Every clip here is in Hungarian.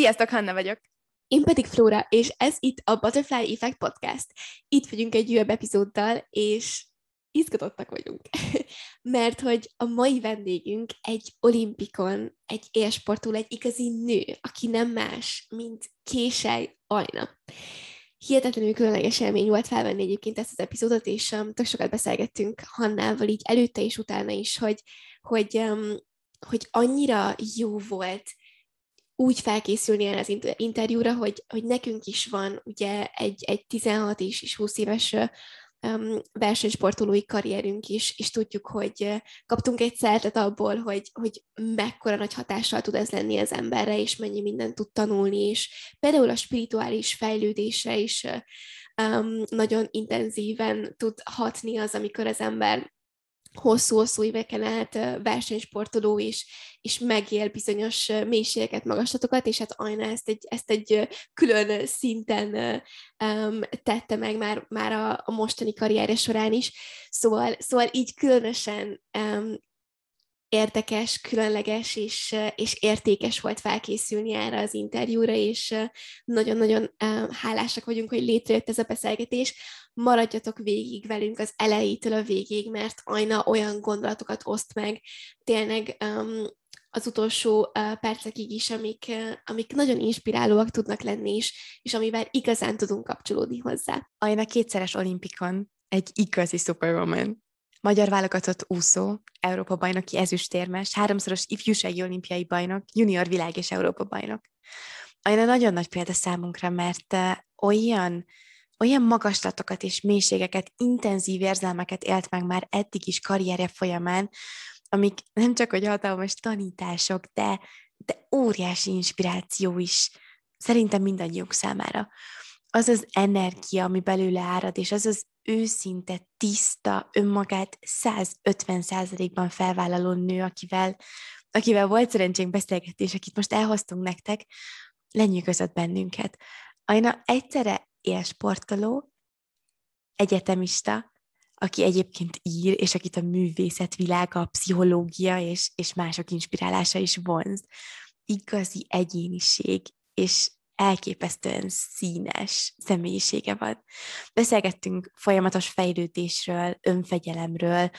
Sziasztok, Hanna vagyok! Én pedig Flóra, és ez itt a Butterfly Effect Podcast. Itt vagyunk egy újabb epizóddal, és izgatottak vagyunk, mert hogy a mai vendégünk egy olimpikon, egy élsportól, egy igazi nő, aki nem más, mint Késely Ajna. Hihetetlenül különleges élmény volt felvenni egyébként ezt az epizódot, és um, tök sokat beszélgettünk Hannával így előtte és utána is, hogy, hogy, um, hogy annyira jó volt úgy felkészülni erre az interjúra, hogy, hogy nekünk is van ugye egy, egy 16 és, és 20 éves um, versenysportolói karrierünk is, és tudjuk, hogy kaptunk egy szeltet abból, hogy, hogy mekkora nagy hatással tud ez lenni az emberre, és mennyi mindent tud tanulni, és például a spirituális fejlődésre is um, nagyon intenzíven tud hatni az, amikor az ember hosszú-hosszú éveken át versenysportoló is, és megél bizonyos mélységeket, magaslatokat, és hát Ajna ezt egy, ezt egy külön szinten um, tette meg már, már a, a mostani karrierje során is. Szóval, szóval így különösen um, érdekes, különleges és, és értékes volt felkészülni erre az interjúra, és nagyon-nagyon hálásak vagyunk, hogy létrejött ez a beszélgetés. Maradjatok végig velünk az elejétől a végig, mert Ajna olyan gondolatokat oszt meg, tényleg um, az utolsó uh, percekig is, amik, uh, amik nagyon inspirálóak tudnak lenni is, és amivel igazán tudunk kapcsolódni hozzá. Ajna kétszeres olimpikon, egy igazi superwoman magyar válogatott úszó, Európa bajnoki ezüstérmes, háromszoros ifjúsági olimpiai bajnok, junior világ és Európa bajnok. Olyan nagyon nagy példa számunkra, mert olyan, olyan magaslatokat és mélységeket, intenzív érzelmeket élt meg már eddig is karrierje folyamán, amik nem csak hogy hatalmas tanítások, de, de óriási inspiráció is szerintem mindannyiunk számára. Az az energia, ami belőle árad, és az az őszinte, tiszta, önmagát 150%-ban felvállaló nő, akivel, akivel volt szerencsénk beszélgetés, akit most elhoztunk nektek, lenyűgözött bennünket. Ajna egyszerre élsportoló, egyetemista, aki egyébként ír, és akit a művészet világa, a pszichológia és, és mások inspirálása is vonz. Igazi egyéniség, és elképesztően színes személyisége van. Beszélgettünk folyamatos fejlődésről, önfegyelemről,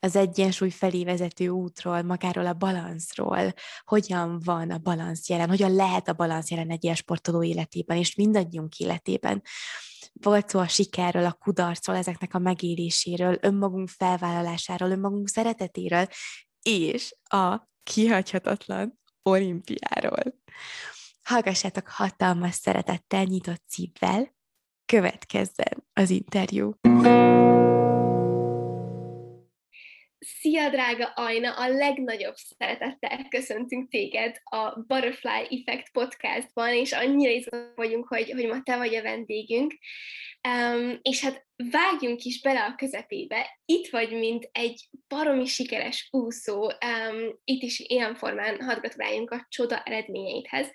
az egyensúly felé vezető útról, magáról a balanszról, hogyan van a balansz jelen, hogyan lehet a balansz jelen egy ilyen sportoló életében, és mindannyiunk életében. Volt szó a sikerről, a kudarcról, ezeknek a megéléséről, önmagunk felvállalásáról, önmagunk szeretetéről, és a kihagyhatatlan olimpiáról. Hallgassátok hatalmas szeretettel, nyitott szívvel. Következzen az interjú. Szia, drága Ajna! A legnagyobb szeretettel köszöntünk téged a Butterfly Effect podcastban, és annyira izgalmas vagyunk, hogy, hogy ma te vagy a vendégünk. Um, és hát vágjunk is bele a közepébe. Itt vagy, mint egy baromi sikeres úszó. Um, itt is ilyen formán hadd gratuláljunk a csoda eredményeidhez.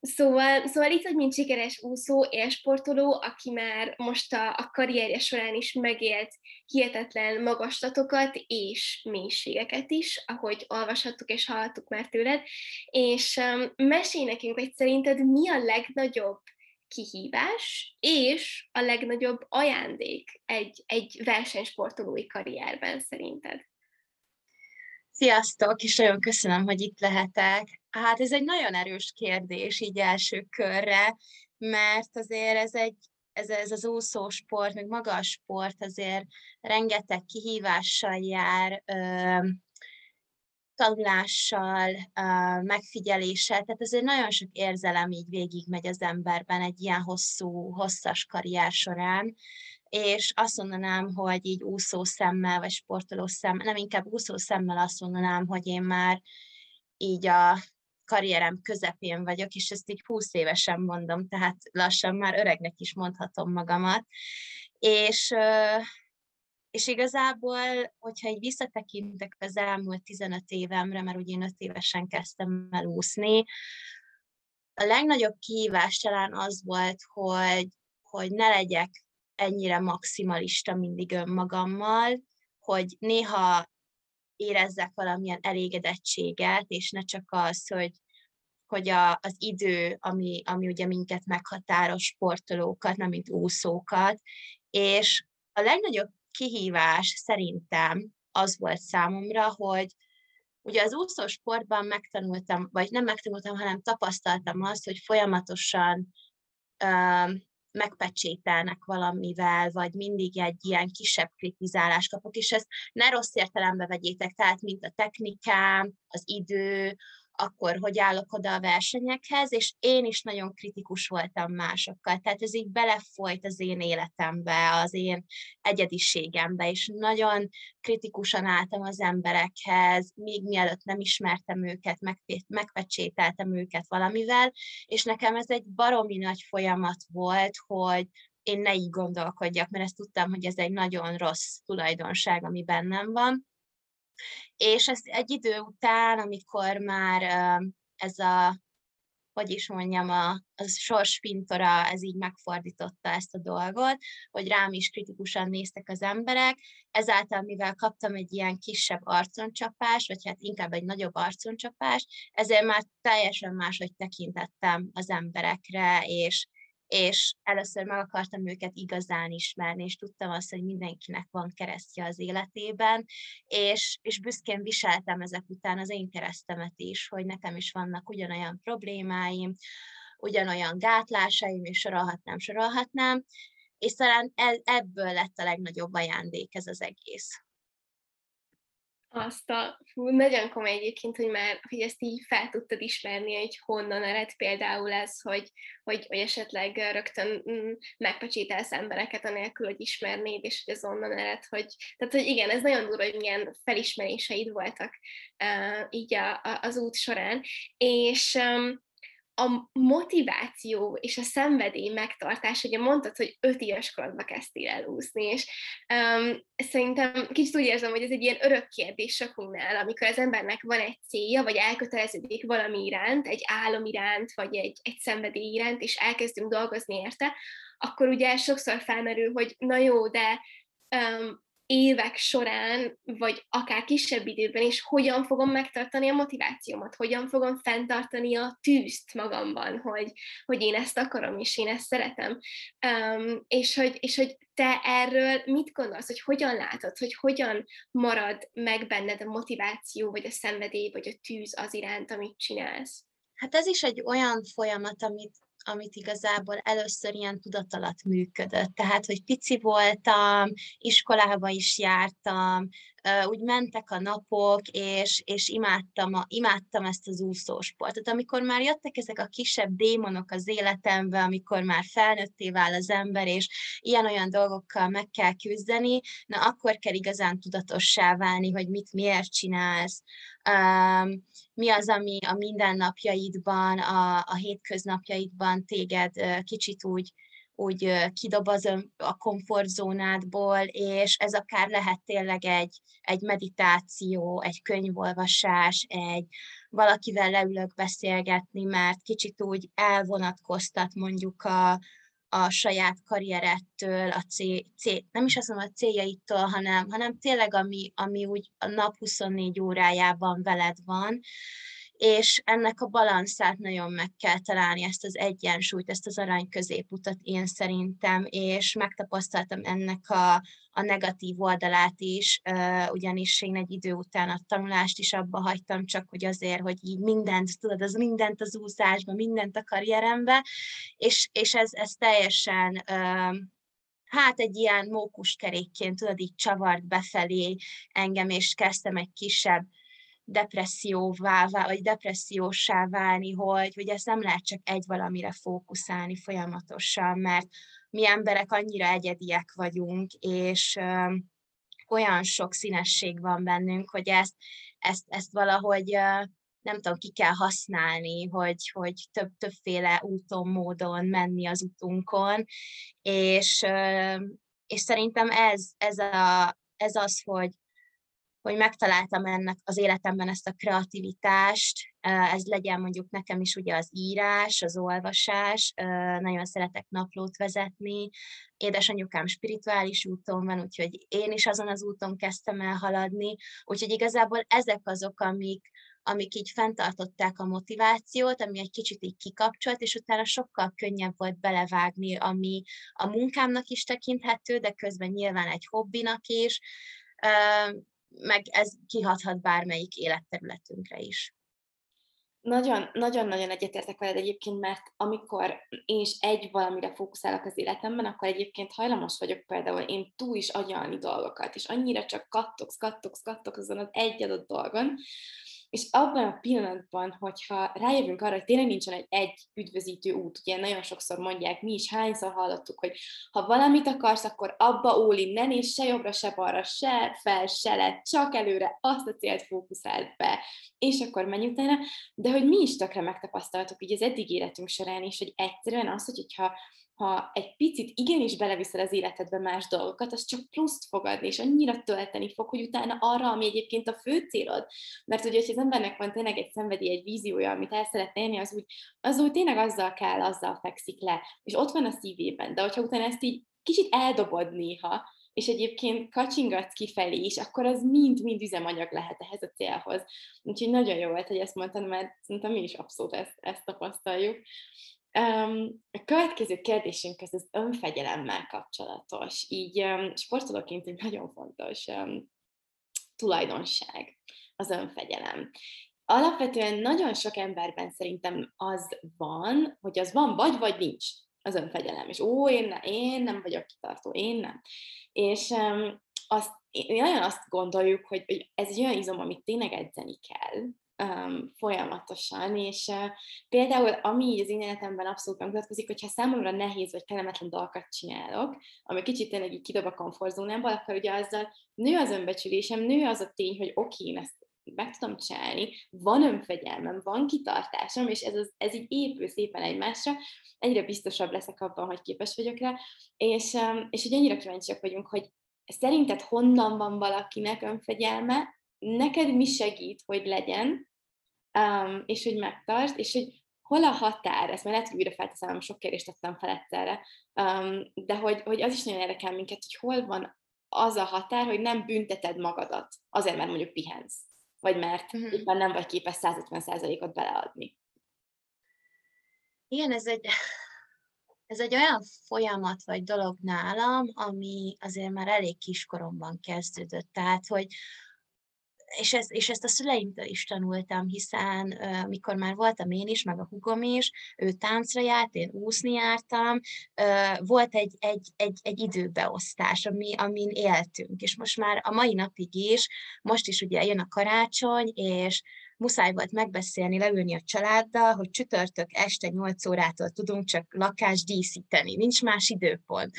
Szóval, szóval itt vagy, mint sikeres úszó, élsportoló, aki már most a, a karrierje során is megélt hihetetlen magaslatokat és mélységeket is, ahogy olvashattuk és hallottuk már tőled, és um, mesélj nekünk, hogy szerinted mi a legnagyobb kihívás és a legnagyobb ajándék egy, egy versenysportolói karrierben szerinted? Sziasztok, és nagyon köszönöm, hogy itt lehetek. Hát ez egy nagyon erős kérdés így első körre, mert azért ez egy ez, ez az úszósport, meg maga a sport azért rengeteg kihívással jár, ö, tanulással, ö, megfigyeléssel, tehát azért nagyon sok érzelem így végigmegy az emberben egy ilyen hosszú, hosszas karrier során, és azt mondanám, hogy így úszó szemmel, vagy sportoló szemmel, nem inkább úszó szemmel azt mondanám, hogy én már így a karrierem közepén vagyok, és ezt így 20 évesen mondom, tehát lassan már öregnek is mondhatom magamat. És, és igazából, hogyha így visszatekintek az elmúlt 15 évemre, mert ugye én 5 évesen kezdtem el úszni, a legnagyobb kihívás talán az volt, hogy, hogy ne legyek ennyire maximalista mindig önmagammal, hogy néha érezzek valamilyen elégedettséget, és ne csak az, hogy, hogy a, az idő, ami, ami ugye minket meghatároz sportolókat, nem mint úszókat, és a legnagyobb kihívás szerintem az volt számomra, hogy ugye az úszósportban megtanultam, vagy nem megtanultam, hanem tapasztaltam azt, hogy folyamatosan megpecsételnek valamivel, vagy mindig egy ilyen kisebb kritizálást kapok, és ezt ne rossz értelembe vegyétek, tehát mint a technikám, az idő, akkor hogy állok oda a versenyekhez, és én is nagyon kritikus voltam másokkal. Tehát ez így belefolyt az én életembe, az én egyediségembe, és nagyon kritikusan álltam az emberekhez, még mielőtt nem ismertem őket, megpecsételtem őket valamivel, és nekem ez egy baromi nagy folyamat volt, hogy én ne így gondolkodjak, mert ezt tudtam, hogy ez egy nagyon rossz tulajdonság, ami bennem van, és ez egy idő után, amikor már ez a, hogy is mondjam, a, a sorspintora, ez így megfordította ezt a dolgot, hogy rám is kritikusan néztek az emberek, ezáltal, mivel kaptam egy ilyen kisebb arconcsapás, vagy hát inkább egy nagyobb arconcsapás, ezért már teljesen máshogy tekintettem az emberekre, és, és először meg akartam őket igazán ismerni, és tudtam azt, hogy mindenkinek van keresztje az életében, és, és büszkén viseltem ezek után az én keresztemet is, hogy nekem is vannak ugyanolyan problémáim, ugyanolyan gátlásaim, és sorolhatnám, sorolhatnám, és talán ebből lett a legnagyobb ajándék ez az egész. Azt a, fú, nagyon komoly egyébként, hogy már, hogy ezt így fel tudtad ismerni, hogy honnan ered például ez, hogy, hogy, hogy esetleg rögtön mm, embereket anélkül, hogy ismernéd, és hogy ez onnan ered, hogy, tehát, hogy igen, ez nagyon durva, hogy milyen felismeréseid voltak uh, így a, a, az út során, és um, a motiváció és a szenvedély megtartás, ugye mondtad, hogy öt éves korodban kezdtél el és um, szerintem kicsit úgy érzem, hogy ez egy ilyen örök kérdés sokunknál, amikor az embernek van egy célja, vagy elköteleződik valami iránt, egy álom iránt, vagy egy, egy szenvedély iránt, és elkezdünk dolgozni érte, akkor ugye sokszor felmerül, hogy na jó, de um, évek során, vagy akár kisebb időben is, hogyan fogom megtartani a motivációmat, hogyan fogom fenntartani a tűzt magamban, hogy, hogy én ezt akarom, és én ezt szeretem. Um, és, hogy, és hogy te erről mit gondolsz, hogy hogyan látod, hogy hogyan marad meg benned a motiváció, vagy a szenvedély, vagy a tűz az iránt, amit csinálsz? Hát ez is egy olyan folyamat, amit amit igazából először ilyen tudat alatt működött. Tehát, hogy pici voltam, iskolába is jártam, úgy mentek a napok, és, és imádtam, a, imádtam ezt az úszósportot. Amikor már jöttek ezek a kisebb démonok az életembe, amikor már felnőtté vál az ember, és ilyen-olyan dolgokkal meg kell küzdeni, na akkor kell igazán tudatossá válni, hogy mit miért csinálsz, um, mi az, ami a mindennapjaidban, a, a hétköznapjaidban téged uh, kicsit úgy úgy kidob az a komfortzónádból, és ez akár lehet tényleg egy, egy meditáció, egy könyvolvasás, egy valakivel leülök beszélgetni, mert kicsit úgy elvonatkoztat mondjuk a, a saját karrierettől, a cél, cél, nem is azt mondom a céljaitól, hanem, hanem tényleg ami, ami úgy a nap 24 órájában veled van, és ennek a balanszát nagyon meg kell találni, ezt az egyensúlyt, ezt az arany középutat én szerintem, és megtapasztaltam ennek a, a negatív oldalát is, ugyanis én egy idő után a tanulást is abba hagytam, csak hogy azért, hogy így mindent, tudod, az mindent az úszásban, mindent a karrierembe, és, és ez, ez teljesen hát egy ilyen mókuskerékként, tudod, így csavart befelé engem, és kezdtem egy kisebb depresszióvá, vagy depressziósá válni, hogy, hogy ezt nem lehet csak egy valamire fókuszálni folyamatosan, mert mi emberek annyira egyediek vagyunk, és ö, olyan sok színesség van bennünk, hogy ezt, ezt, ezt valahogy ö, nem tudom, ki kell használni, hogy, hogy több, többféle úton, módon menni az utunkon, és, és szerintem ez, ez, a, ez az, hogy, hogy megtaláltam ennek az életemben ezt a kreativitást, ez legyen mondjuk nekem is ugye az írás, az olvasás, nagyon szeretek naplót vezetni, édesanyukám spirituális úton van, úgyhogy én is azon az úton kezdtem el haladni, úgyhogy igazából ezek azok, amik, amik így fenntartották a motivációt, ami egy kicsit így kikapcsolt, és utána sokkal könnyebb volt belevágni, ami a munkámnak is tekinthető, de közben nyilván egy hobbinak is, meg ez kihathat bármelyik életterületünkre is. Nagyon-nagyon egyetértek veled egyébként, mert amikor én is egy valamire fókuszálok az életemben, akkor egyébként hajlamos vagyok például én túl is agyalni dolgokat, és annyira csak kattogsz, kattogsz, kattogsz azon az egy adott dolgon, és abban a pillanatban, hogyha rájövünk arra, hogy tényleg nincsen egy, egy üdvözítő út, ugye nagyon sokszor mondják, mi is hányszor hallottuk, hogy ha valamit akarsz, akkor abba ólin, ne nézz se jobbra, se balra, se fel, se le, csak előre, azt a célt fókuszált be, és akkor menj utána, de hogy mi is tökre megtapasztaltuk így az eddig életünk során is, hogy egyszerűen az, hogyha ha egy picit igenis beleviszel az életedbe más dolgokat, az csak pluszt fog adni, és annyira tölteni fog, hogy utána arra, ami egyébként a fő célod. Mert ugye, hogy az embernek van tényleg egy szenvedi, egy víziója, amit el szeretne élni, az úgy, az úgy tényleg azzal kell, azzal fekszik le, és ott van a szívében. De hogyha utána ezt így kicsit eldobod néha, és egyébként kacsingatsz kifelé is, akkor az mind-mind üzemanyag lehet ehhez a célhoz. Úgyhogy nagyon jó volt, hogy ezt mondtam, mert szerintem mi is abszolút ezt, ezt tapasztaljuk. Um, a következő kérdésünk az az önfegyelemmel kapcsolatos. Így um, sportolóként egy nagyon fontos um, tulajdonság az önfegyelem. Alapvetően nagyon sok emberben szerintem az van, hogy az van vagy, vagy nincs az önfegyelem. És ó, én, ne, én nem vagyok kitartó, én nem. És um, azt, én nagyon azt gondoljuk, hogy, hogy ez egy olyan izom, amit tényleg edzeni kell, um, folyamatosan, és uh, például ami az én életemben abszolút megmutatkozik, hogyha számomra nehéz vagy kellemetlen dolgokat csinálok, ami kicsit tényleg így kidob a komfortzónámból, akkor ugye azzal nő az önbecsülésem, nő az a tény, hogy oké, én ezt meg tudom csinálni, van önfegyelmem, van kitartásom, és ez, az, ez így épül szépen egymásra, egyre biztosabb leszek abban, hogy képes vagyok rá, és, és hogy annyira kíváncsiak vagyunk, hogy szerinted honnan van valakinek önfegyelme, neked mi segít, hogy legyen, um, és hogy megtart, és hogy hol a határ, ezt már lehet, hogy újra felteszem, sok kérdést tettem fel egyszerre, um, de hogy, hogy az is nagyon érdekel minket, hogy hol van az a határ, hogy nem bünteted magadat, azért, mert mondjuk pihensz, vagy mert uh-huh. éppen nem vagy képes 150%-ot beleadni. Igen, ez egy, ez egy olyan folyamat vagy dolog nálam, ami azért már elég kiskoromban kezdődött. Tehát, hogy és, ez, és ezt a szüleimtől is tanultam, hiszen mikor már voltam én is, meg a hugom is, ő táncra járt, én úszni jártam, volt egy, egy, egy, egy időbeosztás, ami, amin éltünk, és most már a mai napig is, most is ugye jön a karácsony, és muszáj volt megbeszélni, leülni a családdal, hogy csütörtök este 8 órától tudunk csak lakást díszíteni, nincs más időpont.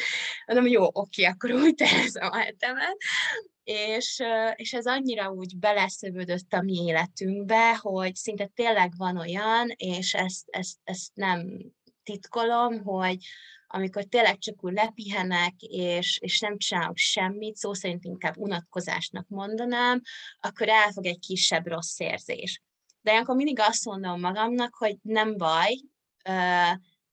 Mondom, jó, oké, akkor úgy tervezem a hetemet, és, és ez annyira úgy beleszövődött a mi életünkbe, hogy szinte tényleg van olyan, és ezt, ezt, ezt nem titkolom, hogy amikor tényleg csak úgy lepihenek, és, és nem csinálok semmit, szó szerint inkább unatkozásnak mondanám, akkor elfog egy kisebb rossz érzés. De ilyenkor mindig azt mondom magamnak, hogy nem baj,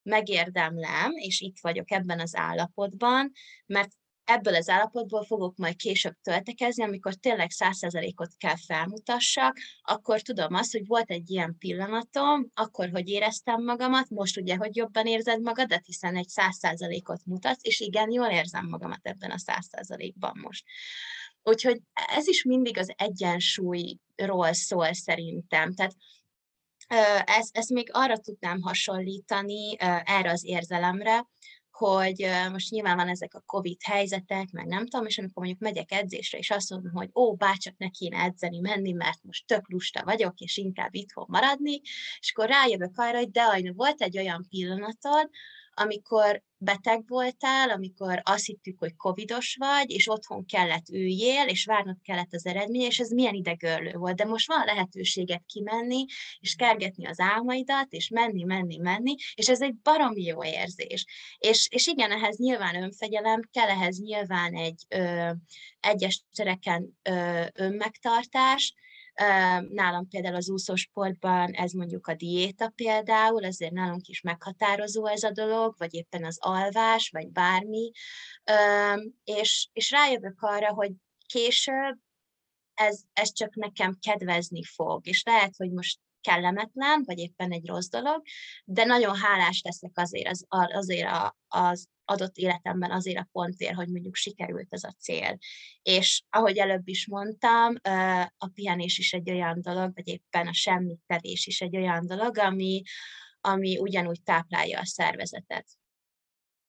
megérdemlem, és itt vagyok ebben az állapotban, mert ebből az állapotból fogok majd később töltekezni, amikor tényleg százszerzalékot kell felmutassak, akkor tudom azt, hogy volt egy ilyen pillanatom, akkor, hogy éreztem magamat, most ugye, hogy jobban érzed magadat, hiszen egy százszerzalékot mutatsz, és igen, jól érzem magamat ebben a százszerzalékban most. Úgyhogy ez is mindig az egyensúlyról szól szerintem. Tehát ezt, ezt még arra tudnám hasonlítani, erre az érzelemre, hogy most nyilván van ezek a Covid helyzetek, meg nem tudom, és amikor mondjuk megyek edzésre, és azt mondom, hogy ó, bárcsak ne kéne edzeni, menni, mert most tök lusta vagyok, és inkább itthon maradni, és akkor rájövök arra, hogy de ajna, volt egy olyan pillanatod, amikor beteg voltál, amikor azt hittük, hogy covidos vagy, és otthon kellett üljél, és várnod kellett az eredmény, és ez milyen idegörlő volt. De most van lehetőséget kimenni, és kergetni az álmaidat, és menni, menni, menni, és ez egy baromi jó érzés. És, és igen, ehhez nyilván önfegyelem, kell ehhez nyilván egy ö, egyes tereken ö, önmegtartás, Nálam például az úszósportban ez mondjuk a diéta például, azért nálunk is meghatározó ez a dolog, vagy éppen az alvás, vagy bármi, és, és rájövök arra, hogy később ez, ez csak nekem kedvezni fog, és lehet, hogy most kellemetlen, vagy éppen egy rossz dolog, de nagyon hálás leszek azért az, azért a, az adott életemben azért a pontért, hogy mondjuk sikerült ez a cél. És ahogy előbb is mondtam, a pihenés is egy olyan dolog, vagy éppen a semmit tevés is egy olyan dolog, ami, ami ugyanúgy táplálja a szervezetet.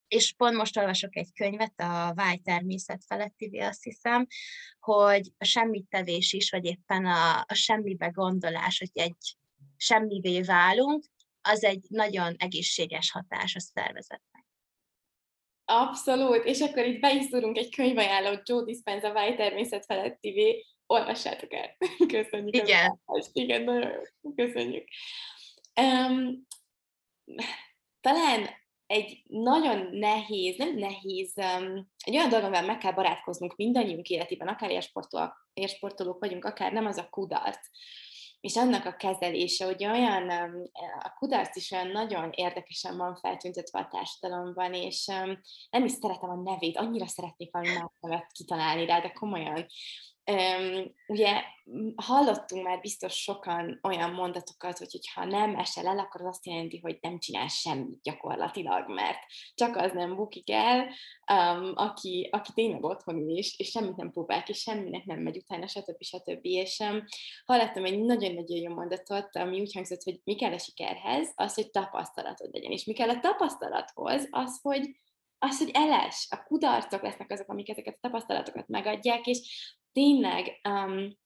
És pont most olvasok egy könyvet, a Vágy természet felettivé, azt hiszem, hogy a semmittevés is, vagy éppen a, a semmibe gondolás, hogy egy semmivé válunk, az egy nagyon egészséges hatás a szervezetnek. Abszolút, és akkor itt be is szúrunk egy könyvajánlót, Joe Dispenza Vágy természet felettivé, olvassátok el. Köszönjük. Igen. Igen, nagyon jó. Köszönjük. Um, talán egy nagyon nehéz, nem nehéz, um, egy olyan dolog, amivel meg kell barátkoznunk mindannyiunk életében, akár élsportolók, élsportolók vagyunk, akár nem, az a kudarc. És annak a kezelése, hogy olyan, a kudarc is olyan nagyon érdekesen van feltüntetve a társadalomban, és nem is szeretem a nevét, annyira szeretnék valami más nevet kitalálni rá, de komolyan ugye hallottunk már biztos sokan olyan mondatokat, hogy ha nem esel el, akkor az azt jelenti, hogy nem csinál semmit gyakorlatilag, mert csak az nem bukik el, um, aki, aki tényleg otthon is, és semmit nem próbál ki, semminek nem megy utána, stb. stb. És um, hallottam egy nagyon-nagyon jó mondatot, ami úgy hangzott, hogy mi kell a sikerhez, az, hogy tapasztalatod legyen. És mi kell a tapasztalathoz, az, hogy az, hogy eles, a kudarcok lesznek azok, amik ezeket a tapasztalatokat megadják, és tényleg, um,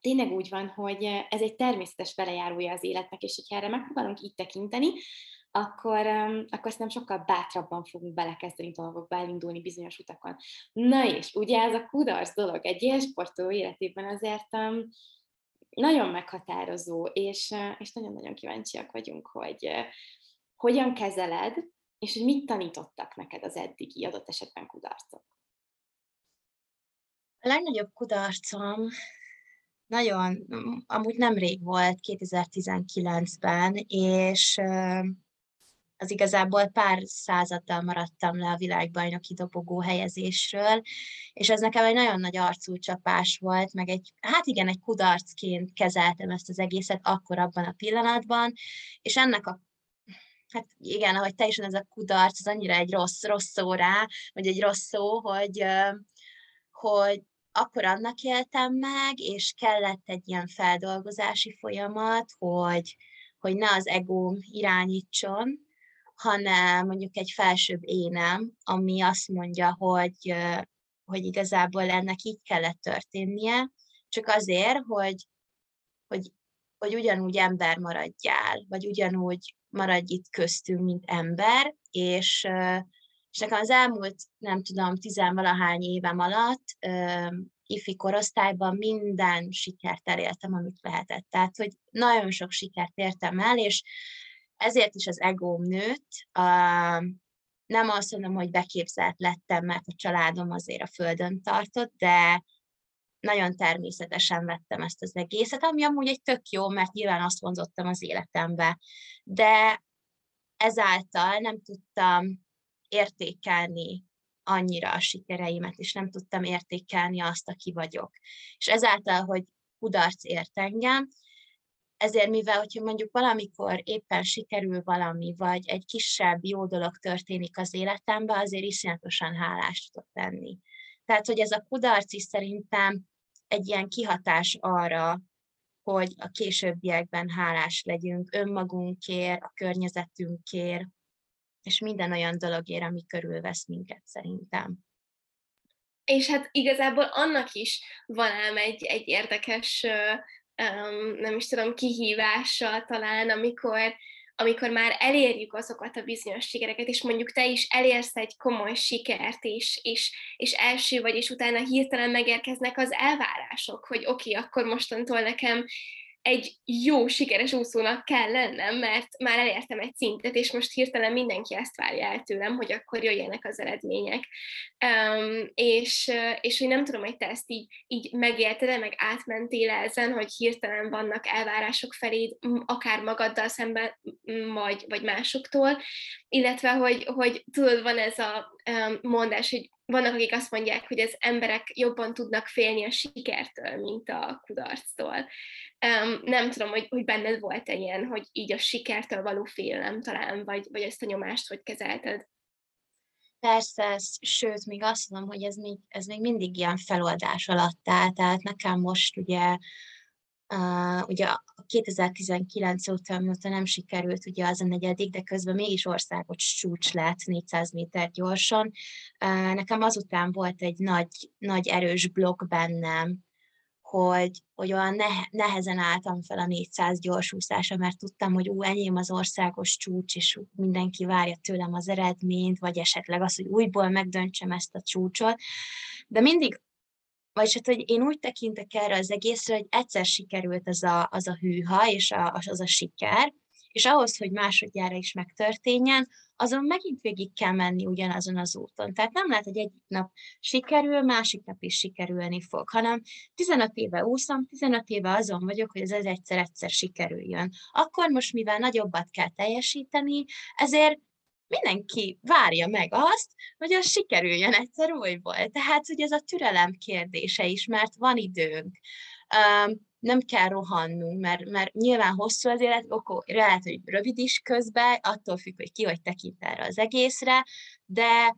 tényleg úgy van, hogy ez egy természetes belejárója az életnek, és hogyha erre megpróbálunk így tekinteni, akkor, um, akkor nem sokkal bátrabban fogunk belekezdeni dolgokba, elindulni bizonyos utakon. Na és ugye ez a kudarc dolog egy élsportoló életében azért um, nagyon meghatározó, és, uh, és nagyon-nagyon kíváncsiak vagyunk, hogy uh, hogyan kezeled, és hogy mit tanítottak neked az eddigi adott esetben kudarcok. A legnagyobb kudarcom nagyon, amúgy nemrég volt, 2019-ben, és az igazából pár századdal maradtam le a világbajnoki dobogó helyezésről, és ez nekem egy nagyon nagy arcú csapás volt, meg egy, hát igen, egy kudarcként kezeltem ezt az egészet akkor abban a pillanatban, és ennek a hát igen, ahogy teljesen ez a kudarc, az annyira egy rossz, rossz szó rá, vagy egy rossz szó, hogy, hogy akkor annak éltem meg, és kellett egy ilyen feldolgozási folyamat, hogy, hogy ne az egóm irányítson, hanem mondjuk egy felsőbb énem, ami azt mondja, hogy, hogy igazából ennek így kellett történnie, csak azért, hogy, hogy, hogy ugyanúgy ember maradjál, vagy ugyanúgy maradj itt köztünk, mint ember, és, és nekem az elmúlt, nem tudom, tizenvalahány évem alatt ifi korosztályban minden sikert elértem, amit lehetett. Tehát, hogy nagyon sok sikert értem el, és ezért is az egóm nőtt. Nem azt mondom, hogy beképzelt lettem, mert a családom azért a földön tartott, de nagyon természetesen vettem ezt az egészet, ami amúgy egy tök jó, mert nyilván azt vonzottam az életembe. De ezáltal nem tudtam értékelni annyira a sikereimet, és nem tudtam értékelni azt, aki vagyok. És ezáltal, hogy kudarc ért engem, ezért mivel, hogyha mondjuk valamikor éppen sikerül valami, vagy egy kisebb jó dolog történik az életemben, azért iszonyatosan hálást tudok lenni. Tehát, hogy ez a kudarc is szerintem egy ilyen kihatás arra, hogy a későbbiekben hálás legyünk önmagunkért, a környezetünkért, és minden olyan dologért, ami körülvesz minket szerintem. És hát igazából annak is van ám egy, egy érdekes, nem is tudom, kihívása talán, amikor amikor már elérjük azokat a bizonyos sikereket, és mondjuk te is elérsz egy komoly sikert, és, és, és első vagy, és utána hirtelen megérkeznek az elvárások, hogy oké, okay, akkor mostantól nekem egy jó, sikeres úszónak kell lennem, mert már elértem egy szintet, és most hirtelen mindenki ezt várja el tőlem, hogy akkor jöjjenek az eredmények. Um, és, és hogy nem tudom, hogy te ezt így, így megélted meg átmentél ezen, hogy hirtelen vannak elvárások feléd, akár magaddal szemben, vagy, vagy másoktól, illetve hogy, hogy tudod, van ez a mondás, hogy vannak, akik azt mondják, hogy az emberek jobban tudnak félni a sikertől, mint a kudarctól. Um, nem tudom, hogy, hogy benned volt-e ilyen, hogy így a sikertől való félelem talán, vagy, vagy ezt a nyomást hogy kezelted? Persze, sőt, még azt mondom, hogy ez még, ez még mindig ilyen feloldás alatt áll, tehát nekem most ugye Uh, ugye a 2019 óta, mióta nem sikerült ugye az a negyedik, de közben mégis országos csúcs lett 400 méter gyorsan. Uh, nekem azután volt egy nagy, nagy erős blokk bennem, hogy, hogy olyan nehe, nehezen álltam fel a 400 gyorsúszásra, mert tudtam, hogy ú, enyém az országos csúcs, és mindenki várja tőlem az eredményt, vagy esetleg az, hogy újból megdöntsem ezt a csúcsot. De mindig vagyis hát, hogy én úgy tekintek erre az egészre, hogy egyszer sikerült az a, az a hűha, és a, az a siker, és ahhoz, hogy másodjára is megtörténjen, azon megint végig kell menni ugyanazon az úton. Tehát nem lehet, hogy egyik nap sikerül, másik nap is sikerülni fog, hanem 15 éve úszom, 15 éve azon vagyok, hogy ez egyszer-egyszer sikerüljön. Akkor most, mivel nagyobbat kell teljesíteni, ezért mindenki várja meg azt, hogy az sikerüljön egyszer újból. Tehát, hogy ez a türelem kérdése is, mert van időnk. Um, nem kell rohannunk, mert, mert nyilván hosszú az élet, okó, lehet, hogy rövid is közben, attól függ, hogy ki hogy tekint erre az egészre, de,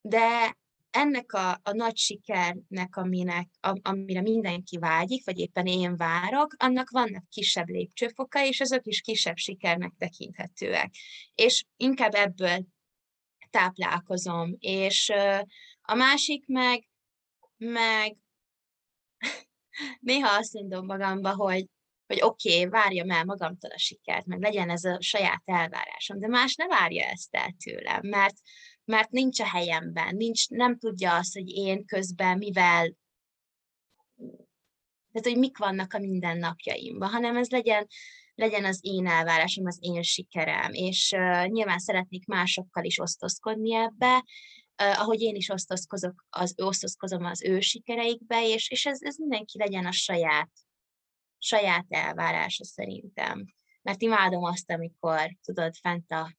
de ennek a, a nagy sikernek, aminek, a, amire mindenki vágyik, vagy éppen én várok, annak vannak kisebb lépcsőfoka, és azok is kisebb sikernek tekinthetőek. És inkább ebből táplálkozom. És a másik meg, meg néha azt mondom magamba, hogy, hogy oké, okay, várjam el magamtól a sikert, meg legyen ez a saját elvárásom, de más ne várja ezt el tőlem, mert, mert nincs a helyemben, nincs, nem tudja azt, hogy én közben mivel, tehát hogy mik vannak a mindennapjaimban, hanem ez legyen, legyen az én elvárásom, az én sikerem, és uh, nyilván szeretnék másokkal is osztozkodni ebbe, uh, ahogy én is osztozkozok, az, osztozkozom az ő sikereikbe, és, és ez, ez mindenki legyen a saját, saját elvárása szerintem. Mert imádom azt, amikor, tudod, fent a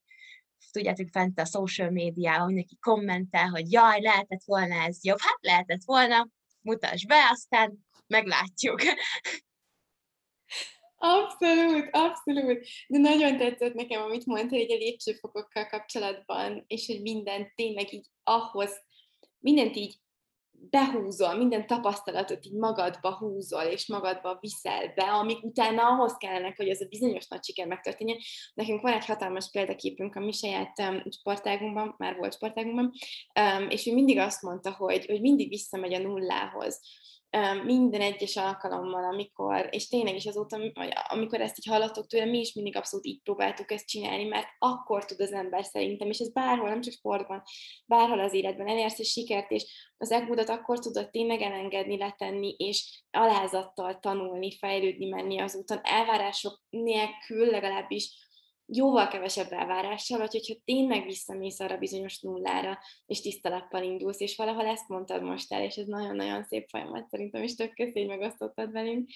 tudjátok, fent a social médiában mindenki kommentel, hogy jaj, lehetett volna ez jobb. Hát lehetett volna, mutasd be, aztán meglátjuk. Abszolút, abszolút. De nagyon tetszett nekem, amit mondtál egy a lépcsőfokokkal kapcsolatban, és hogy minden tényleg így ahhoz, mindent így behúzol, minden tapasztalatot így magadba húzol, és magadba viszel be, amik utána ahhoz kellene, hogy ez a bizonyos nagy siker megtörténjen. Nekünk van egy hatalmas példaképünk a mi saját um, sportágunkban, már volt sportágunkban, um, és ő mindig azt mondta, hogy, hogy mindig visszamegy a nullához minden egyes alkalommal, amikor, és tényleg is azóta, amikor ezt így hallatok tőle, mi is mindig abszolút így próbáltuk ezt csinálni, mert akkor tud az ember szerintem, és ez bárhol, nem csak sportban, bárhol az életben elérsz egy sikert, és az egódat akkor tudod tényleg elengedni, letenni, és alázattal tanulni, fejlődni, menni az úton, elvárások nélkül legalábbis jóval kevesebb elvárással, vagy hogyha tényleg visszamész arra bizonyos nullára, és tisztalappal indulsz, és valahol ezt mondtad most el, és ez nagyon-nagyon szép folyamat szerintem, és tök köszi, hogy megosztottad velünk.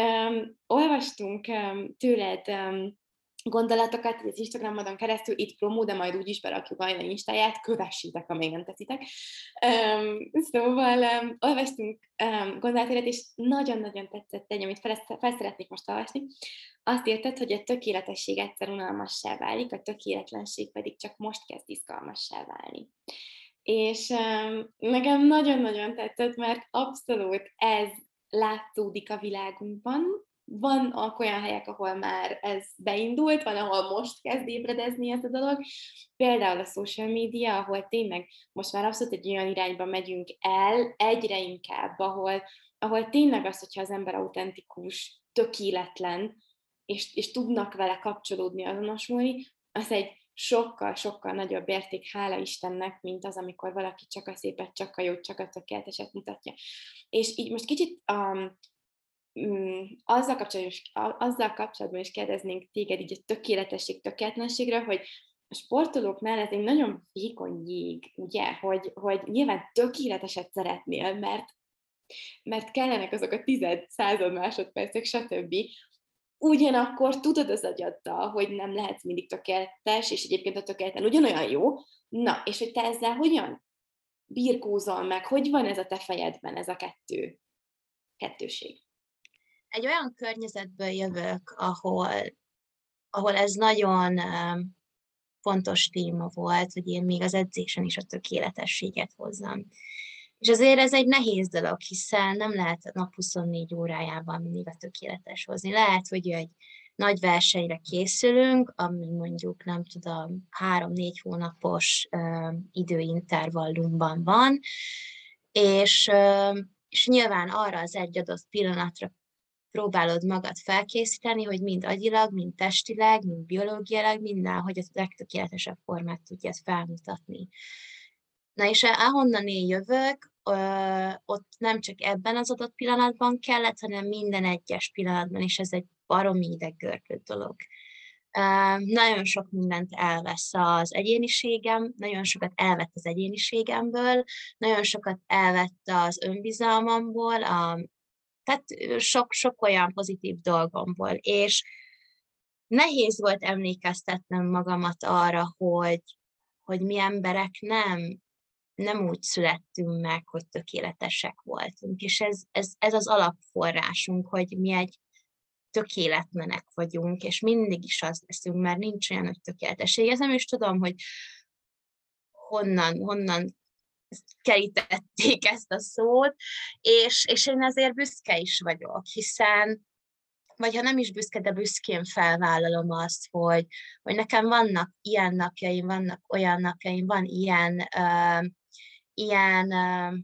Um, olvastunk um, tőled um, gondolatokat az Instagramodon keresztül, itt promó, de majd úgyis berakjuk a Instáját, kövessétek, ha még nem teszitek. Um, szóval um, olvastunk um, gondolatélet, és nagyon-nagyon tetszett egy, amit fel, fel most olvasni. Azt érted, hogy a tökéletesség egyszer unalmassá válik, a tökéletlenség pedig csak most kezd izgalmassá válni. És um, nekem nagyon-nagyon tetszett, mert abszolút ez látszódik a világunkban, van olyan helyek, ahol már ez beindult, van, ahol most kezd ébredezni ez a dolog. Például a social media, ahol tényleg most már abszolút egy olyan irányba megyünk el, egyre inkább, ahol, ahol tényleg az, hogyha az ember autentikus, tökéletlen, és, és tudnak vele kapcsolódni, azonosulni, az egy sokkal-sokkal nagyobb érték, hála Istennek, mint az, amikor valaki csak a szépet, csak a jót, csak a tökéleteset mutatja. És így most kicsit um, azzal kapcsolatban, is, azzal kapcsolatban is kérdeznénk téged így a tökéletesség, tökéletlenségre, hogy a sportolóknál ez egy nagyon vékony jég, ugye, hogy, hogy nyilván tökéleteset szeretnél, mert, mert kellenek azok a tized, század másodpercek, stb. Ugyanakkor tudod az agyaddal, hogy nem lehetsz mindig tökéletes, és egyébként a tökéletlen ugyanolyan jó. Na, és hogy te ezzel hogyan birkózol meg? Hogy van ez a te fejedben, ez a kettő, kettőség? Egy olyan környezetből jövök, ahol, ahol ez nagyon fontos téma volt, hogy én még az edzésen is a tökéletességet hozzam. És azért ez egy nehéz dolog, hiszen nem lehet nap 24 órájában mindig a tökéletes hozni. Lehet, hogy egy nagy versenyre készülünk, ami mondjuk, nem tudom, három-négy hónapos uh, időintervallumban van, és, uh, és nyilván arra az egy adott pillanatra próbálod magad felkészíteni, hogy mind agyilag, mind testileg, mind biológiailag, minden, hogy a legtökéletesebb formát tudjad felmutatni. Na és ahonnan én jövök, ott nem csak ebben az adott pillanatban kellett, hanem minden egyes pillanatban, és ez egy baromi ideggörlő dolog. Nagyon sok mindent elvesz az egyéniségem, nagyon sokat elvett az egyéniségemből, nagyon sokat elvett az önbizalmamból, a, tehát sok, sok olyan pozitív dolgomból, és nehéz volt emlékeztetnem magamat arra, hogy, hogy mi emberek nem nem úgy születtünk meg, hogy tökéletesek voltunk, és ez, ez, ez az alapforrásunk, hogy mi egy tökéletlenek vagyunk, és mindig is az leszünk, mert nincs olyan, hogy tökéletesség. Ez nem is tudom, hogy honnan, honnan kerítették ezt a szót, és, és én azért büszke is vagyok, hiszen vagy ha nem is büszke, de büszkén felvállalom azt, hogy, hogy nekem vannak ilyen napjaim, vannak olyan napjaim, van ilyen uh, ilyen uh,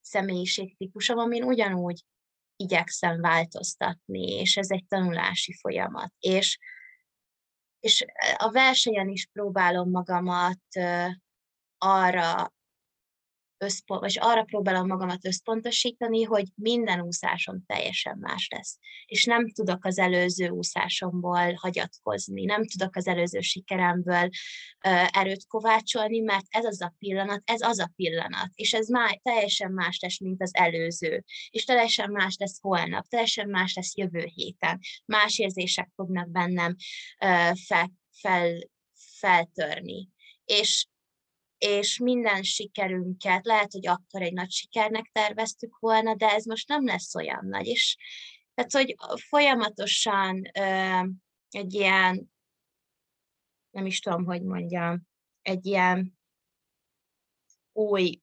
személyiségtípusom, amin ugyanúgy igyekszem változtatni, és ez egy tanulási folyamat. És, és a versenyen is próbálom magamat uh, arra összpont, vagy arra próbálom magamat összpontosítani, hogy minden úszásom teljesen más lesz. És nem tudok az előző úszásomból hagyatkozni, nem tudok az előző sikeremből erőt kovácsolni, mert ez az a pillanat, ez az a pillanat, és ez már teljesen más lesz, mint az előző, és teljesen más lesz holnap, teljesen más lesz jövő héten, más érzések fognak bennem fel, fel, feltörni. És és minden sikerünket, lehet, hogy akkor egy nagy sikernek terveztük volna, de ez most nem lesz olyan nagy. És tehát, hogy folyamatosan ö, egy ilyen, nem is tudom, hogy mondjam, egy ilyen új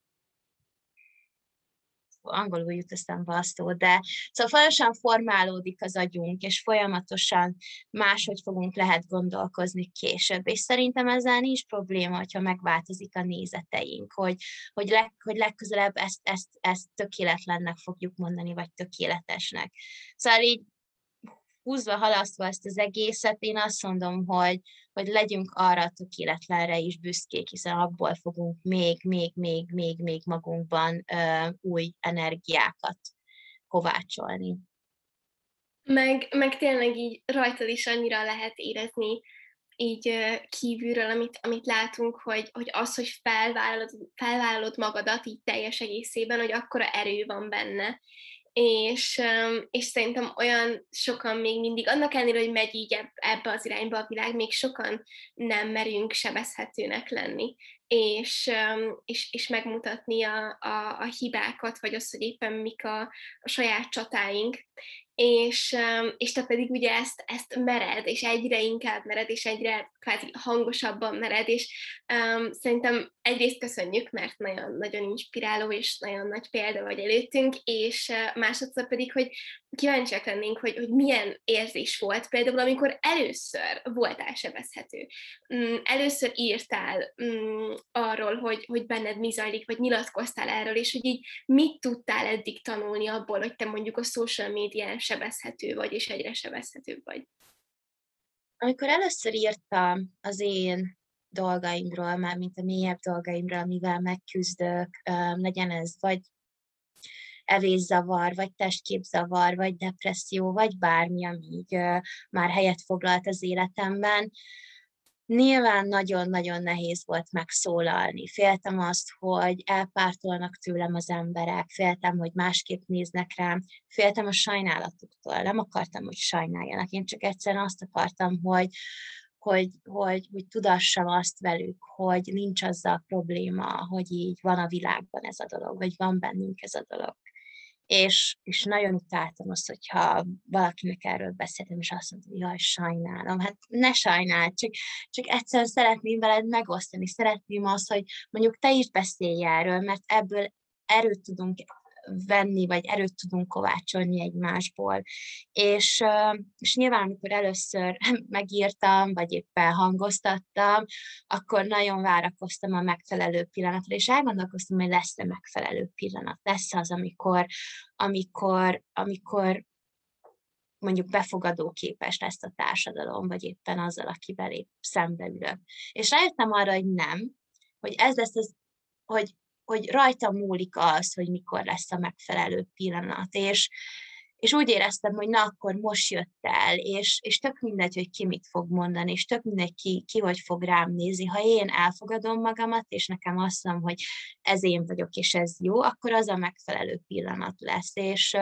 angolul jut eszembe a szó, de szóval folyamatosan formálódik az agyunk, és folyamatosan máshogy fogunk lehet gondolkozni később, és szerintem ezzel nincs probléma, hogyha megváltozik a nézeteink, hogy, hogy, leg, hogy legközelebb ezt, ezt, ezt tökéletlennek fogjuk mondani, vagy tökéletesnek. Szóval így húzva, halasztva ezt az egészet, én azt mondom, hogy, hogy legyünk arra a tökéletlenre is büszkék, hiszen abból fogunk még, még, még, még, még magunkban ö, új energiákat kovácsolni. Meg, meg tényleg így rajtad is annyira lehet érezni így kívülről, amit, amit látunk, hogy, hogy az, hogy felvállalod, felvállalod magadat így teljes egészében, hogy akkora erő van benne, és, és szerintem olyan sokan még mindig, annak ellenére, hogy megy így ebbe az irányba a világ, még sokan nem merünk sebezhetőnek lenni, és, és, és megmutatni a, a, a hibákat, vagy azt, hogy éppen mik a, a saját csatáink, és, és te pedig ugye ezt, ezt mered, és egyre inkább mered, és egyre kvázi hangosabban mered, és um, szerintem egyrészt köszönjük, mert nagyon, nagyon inspiráló, és nagyon nagy példa vagy előttünk, és uh, másodszor pedig, hogy kíváncsiak lennénk, hogy, hogy milyen érzés volt például, amikor először voltál sebezhető. Um, először írtál um, arról, hogy, hogy benned mi zajlik, vagy nyilatkoztál erről, és hogy így mit tudtál eddig tanulni abból, hogy te mondjuk a social médián sebezhető vagy, és egyre sebezhetőbb vagy. Amikor először írtam az én dolgaimról, már mint a mélyebb dolgaimról, amivel megküzdök, legyen ez vagy evészavar, vagy testképzavar, vagy depresszió, vagy bármi, ami így már helyet foglalt az életemben, Nyilván nagyon-nagyon nehéz volt megszólalni. Féltem azt, hogy elpártolnak tőlem az emberek, féltem, hogy másképp néznek rám, féltem a sajnálatuktól, nem akartam, hogy sajnáljanak. Én csak egyszerűen azt akartam, hogy, hogy, hogy, hogy tudassam azt velük, hogy nincs azzal probléma, hogy így van a világban ez a dolog, vagy van bennünk ez a dolog. És, és nagyon utáltam azt, hogyha valakinek erről beszéltem, és azt mondta, hogy jaj, sajnálom. Hát ne sajnál, csak, csak egyszerűen szeretném veled megosztani, szeretném azt, hogy mondjuk te is beszélj erről, mert ebből erőt tudunk venni, vagy erőt tudunk kovácsolni egymásból. És, és nyilván, amikor először megírtam, vagy éppen hangoztattam, akkor nagyon várakoztam a megfelelő pillanatra, és elgondolkoztam, hogy lesz-e megfelelő pillanat. Lesz az, amikor, amikor, amikor mondjuk befogadó képes lesz a társadalom, vagy éppen azzal, akivel épp szembe ülök. És rájöttem arra, hogy nem, hogy ez lesz az, hogy hogy rajta múlik az, hogy mikor lesz a megfelelő pillanat, és, és úgy éreztem, hogy na, akkor most jött el, és, és tök mindegy, hogy ki mit fog mondani, és tök mindegy, ki, ki hogy fog rám nézni. Ha én elfogadom magamat, és nekem azt mondom, hogy ez én vagyok, és ez jó, akkor az a megfelelő pillanat lesz. És,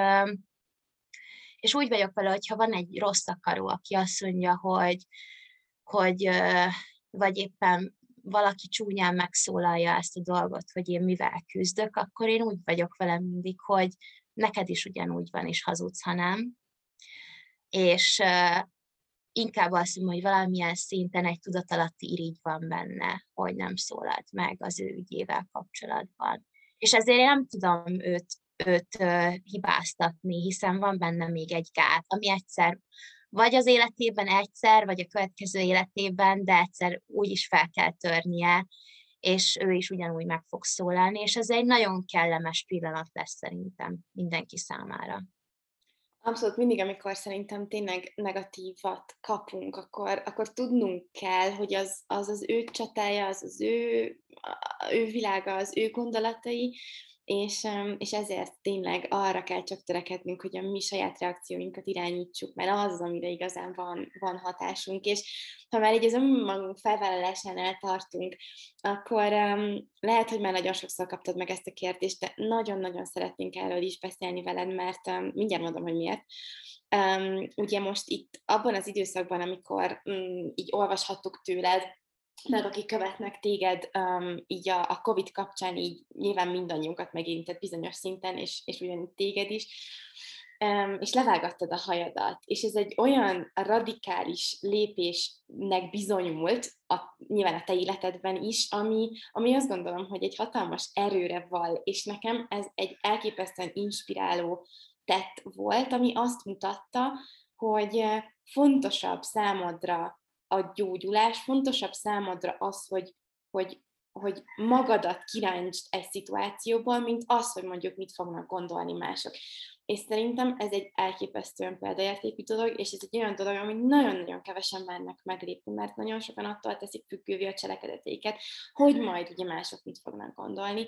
és úgy vagyok vele, hogyha van egy rossz akaró, aki azt mondja, hogy, hogy vagy éppen valaki csúnyán megszólalja ezt a dolgot, hogy én mivel küzdök, akkor én úgy vagyok vele mindig, hogy neked is ugyanúgy van, és hazudsz, ha nem. És inkább azt mondom, hogy valamilyen szinten egy tudatalatti irigy van benne, hogy nem szólalt meg az ő ügyével kapcsolatban. És ezért én nem tudom őt, őt hibáztatni, hiszen van benne még egy gát, ami egyszer vagy az életében egyszer, vagy a következő életében, de egyszer úgy is fel kell törnie, és ő is ugyanúgy meg fog szólalni, és ez egy nagyon kellemes pillanat lesz szerintem mindenki számára. Abszolút mindig, amikor szerintem tényleg negatívat kapunk, akkor, akkor tudnunk kell, hogy az az, az ő csatája, az az ő, ő világa, az ő gondolatai, és, és ezért tényleg arra kell csak törekednünk, hogy a mi saját reakcióinkat irányítsuk, mert az az, amire igazán van, van hatásunk, és ha már így az önmagunk felvállalásánál tartunk, akkor um, lehet, hogy már nagyon sokszor kaptad meg ezt a kérdést, de nagyon-nagyon szeretnénk erről is beszélni veled, mert um, mindjárt mondom, hogy miért. Um, ugye most itt abban az időszakban, amikor um, így olvashattuk tőled, meg akik követnek téged um, így a, a COVID kapcsán, így nyilván mindannyiunkat megérintett bizonyos szinten, és, és ugyanígy téged is, um, és levágattad a hajadat, és ez egy olyan radikális lépésnek bizonyult, a, nyilván a te életedben is, ami, ami azt gondolom, hogy egy hatalmas erőre val, és nekem ez egy elképesztően inspiráló tett volt, ami azt mutatta, hogy fontosabb számodra a gyógyulás, fontosabb számodra az, hogy, hogy, hogy magadat kiráncsd egy szituációból, mint az, hogy mondjuk mit fognak gondolni mások. És szerintem ez egy elképesztően példaértékű dolog, és ez egy olyan dolog, amit nagyon-nagyon kevesen mernek meglépni, mert nagyon sokan attól teszik függővé a cselekedeteiket, hogy majd ugye mások mit fognak gondolni.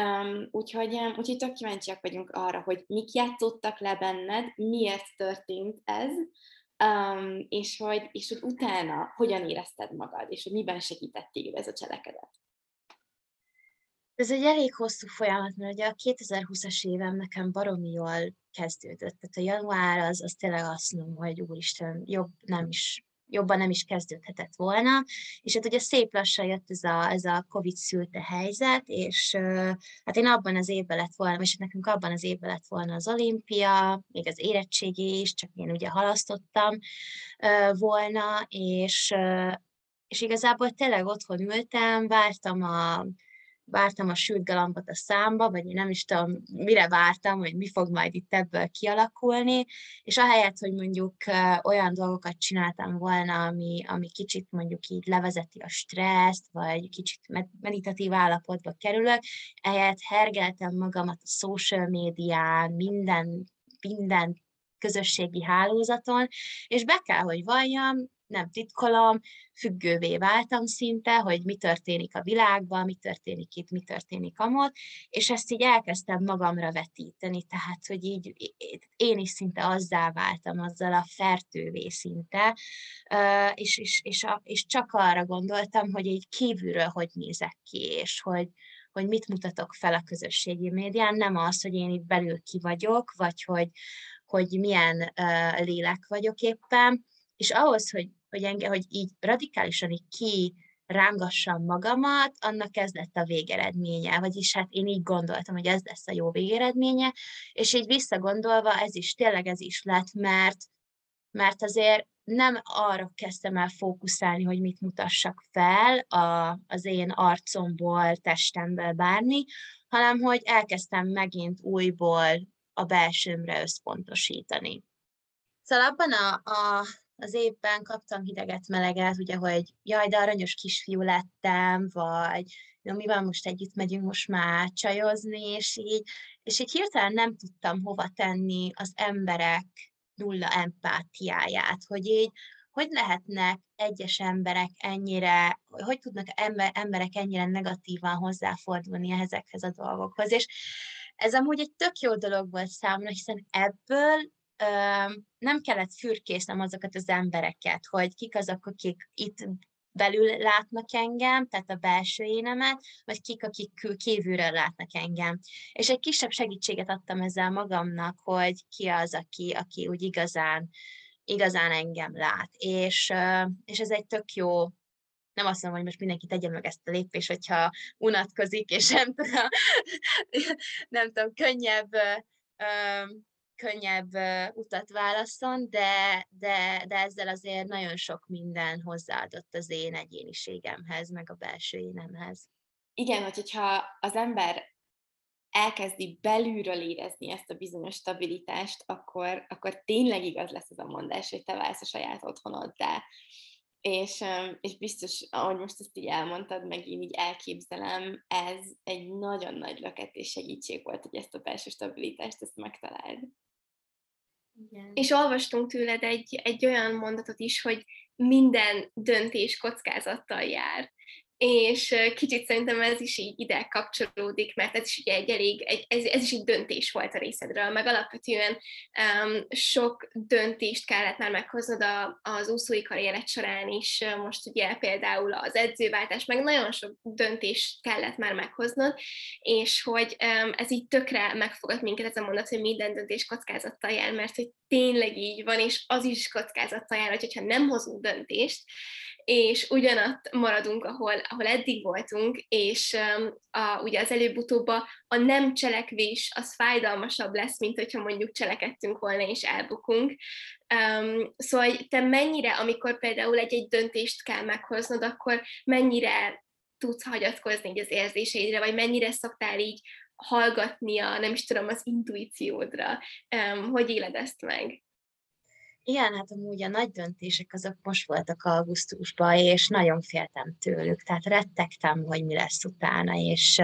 Um, úgyhogy, um, úgyhogy tök kíváncsiak vagyunk arra, hogy mik játszottak le benned, miért történt ez, um, és, hogy, és hogy utána hogyan érezted magad, és hogy miben segített téged ez a cselekedet. Ez egy elég hosszú folyamat, mert ugye a 2020-as évem nekem baromi jól kezdődött. Tehát a január az, az tényleg azt mondom, hogy úristen, jobb nem is jobban nem is kezdődhetett volna, és hát ugye szép lassan jött ez a, ez a Covid szülte helyzet, és hát én abban az évben lett volna, és nekünk abban az évben lett volna az olimpia, még az érettségi is, csak én ugye halasztottam volna, és, és igazából tényleg otthon ültem, vártam a, vártam a sült galambot a számba, vagy én nem is tudom, mire vártam, hogy mi fog majd itt ebből kialakulni, és ahelyett, hogy mondjuk olyan dolgokat csináltam volna, ami, ami kicsit mondjuk így levezeti a stresszt, vagy kicsit meditatív állapotba kerülök, ehelyett hergeltem magamat a social médián, minden, minden közösségi hálózaton, és be kell, hogy valljam, nem titkolom, függővé váltam szinte, hogy mi történik a világban, mi történik itt, mi történik amott, és ezt így elkezdtem magamra vetíteni, tehát, hogy így én is szinte azzá váltam, azzal a fertővé szinte, és, és, és, a, és csak arra gondoltam, hogy így kívülről hogy nézek ki, és hogy, hogy mit mutatok fel a közösségi médián, nem az, hogy én itt belül ki vagyok, vagy hogy, hogy milyen uh, lélek vagyok éppen, és ahhoz, hogy hogy, enge, hogy így radikálisan így ki rángassam magamat, annak ez lett a végeredménye, vagyis hát én így gondoltam, hogy ez lesz a jó végeredménye, és így visszagondolva ez is, tényleg ez is lett, mert, mert azért nem arra kezdtem el fókuszálni, hogy mit mutassak fel a, az én arcomból, testemből bármi, hanem hogy elkezdtem megint újból a belsőmre összpontosítani. Szóval abban a, a, az évben kaptam hideget, meleget, ugye, hogy jaj, de aranyos kisfiú lettem, vagy jó, mi van, most együtt megyünk most már csajozni, és így, és így hirtelen nem tudtam hova tenni az emberek nulla empátiáját, hogy így, hogy lehetnek egyes emberek ennyire, hogy tudnak ember, emberek ennyire negatívan hozzáfordulni ezekhez a dolgokhoz. És ez amúgy egy tök jó dolog volt számomra, hiszen ebből nem kellett fürkésznem azokat az embereket, hogy kik azok, akik itt belül látnak engem, tehát a belső énemet, vagy kik, akik kívülről látnak engem. És egy kisebb segítséget adtam ezzel magamnak, hogy ki az, aki, aki úgy igazán, igazán engem lát. És, és ez egy tök jó nem azt mondom, hogy most mindenki tegye meg ezt a lépést, hogyha unatkozik, és nem tudom, nem tudom könnyebb könnyebb utat válaszol, de, de, de ezzel azért nagyon sok minden hozzáadott az én egyéniségemhez, meg a belső énemhez. Igen, hogyha az ember elkezdi belülről érezni ezt a bizonyos stabilitást, akkor, akkor tényleg igaz lesz ez a mondás, hogy te válsz a saját otthonoddá. És, és biztos, ahogy most ezt így elmondtad, meg én így elképzelem, ez egy nagyon nagy löket és segítség volt, hogy ezt a belső stabilitást ezt megtaláld. Igen. És olvastunk tőled egy, egy olyan mondatot is, hogy minden döntés kockázattal jár és kicsit szerintem ez is így ide kapcsolódik, mert ez is egy elég, egy, ez, ez is egy döntés volt a részedről, meg alapvetően um, sok döntést kellett már meghoznod a, az úszói karrieret során is, most ugye például az edzőváltás, meg nagyon sok döntést kellett már meghoznod, és hogy um, ez így tökre megfogad minket ez a mondat, hogy minden döntés kockázattal jár, mert hogy tényleg így van, és az is kockázattal jár, hogyha nem hozunk döntést, és ugyanatt maradunk, ahol, ahol eddig voltunk, és a, ugye az előbb-utóbb a nem cselekvés az fájdalmasabb lesz, mint hogyha mondjuk cselekedtünk volna és elbukunk. Um, szóval te mennyire, amikor például egy-egy döntést kell meghoznod, akkor mennyire tudsz hagyatkozni az érzéseidre, vagy mennyire szoktál így hallgatni a, nem is tudom, az intuíciódra. Um, hogy éled ezt meg? Igen, hát amúgy a nagy döntések azok most voltak augusztusban, és nagyon féltem tőlük, tehát rettegtem, hogy mi lesz utána, és,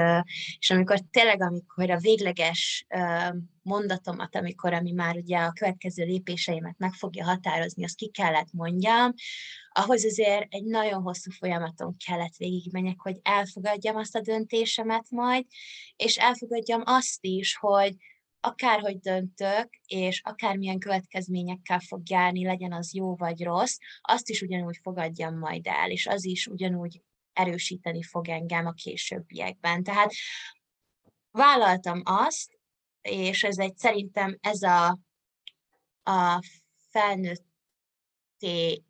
és amikor tényleg, amikor a végleges mondatomat, amikor ami már ugye a következő lépéseimet meg fogja határozni, azt ki kellett mondjam, ahhoz azért egy nagyon hosszú folyamaton kellett végigmenjek, hogy elfogadjam azt a döntésemet majd, és elfogadjam azt is, hogy, akárhogy döntök, és akármilyen következményekkel fog járni, legyen az jó vagy rossz, azt is ugyanúgy fogadjam majd el, és az is ugyanúgy erősíteni fog engem a későbbiekben. Tehát vállaltam azt, és ez egy szerintem ez a, a felnőtté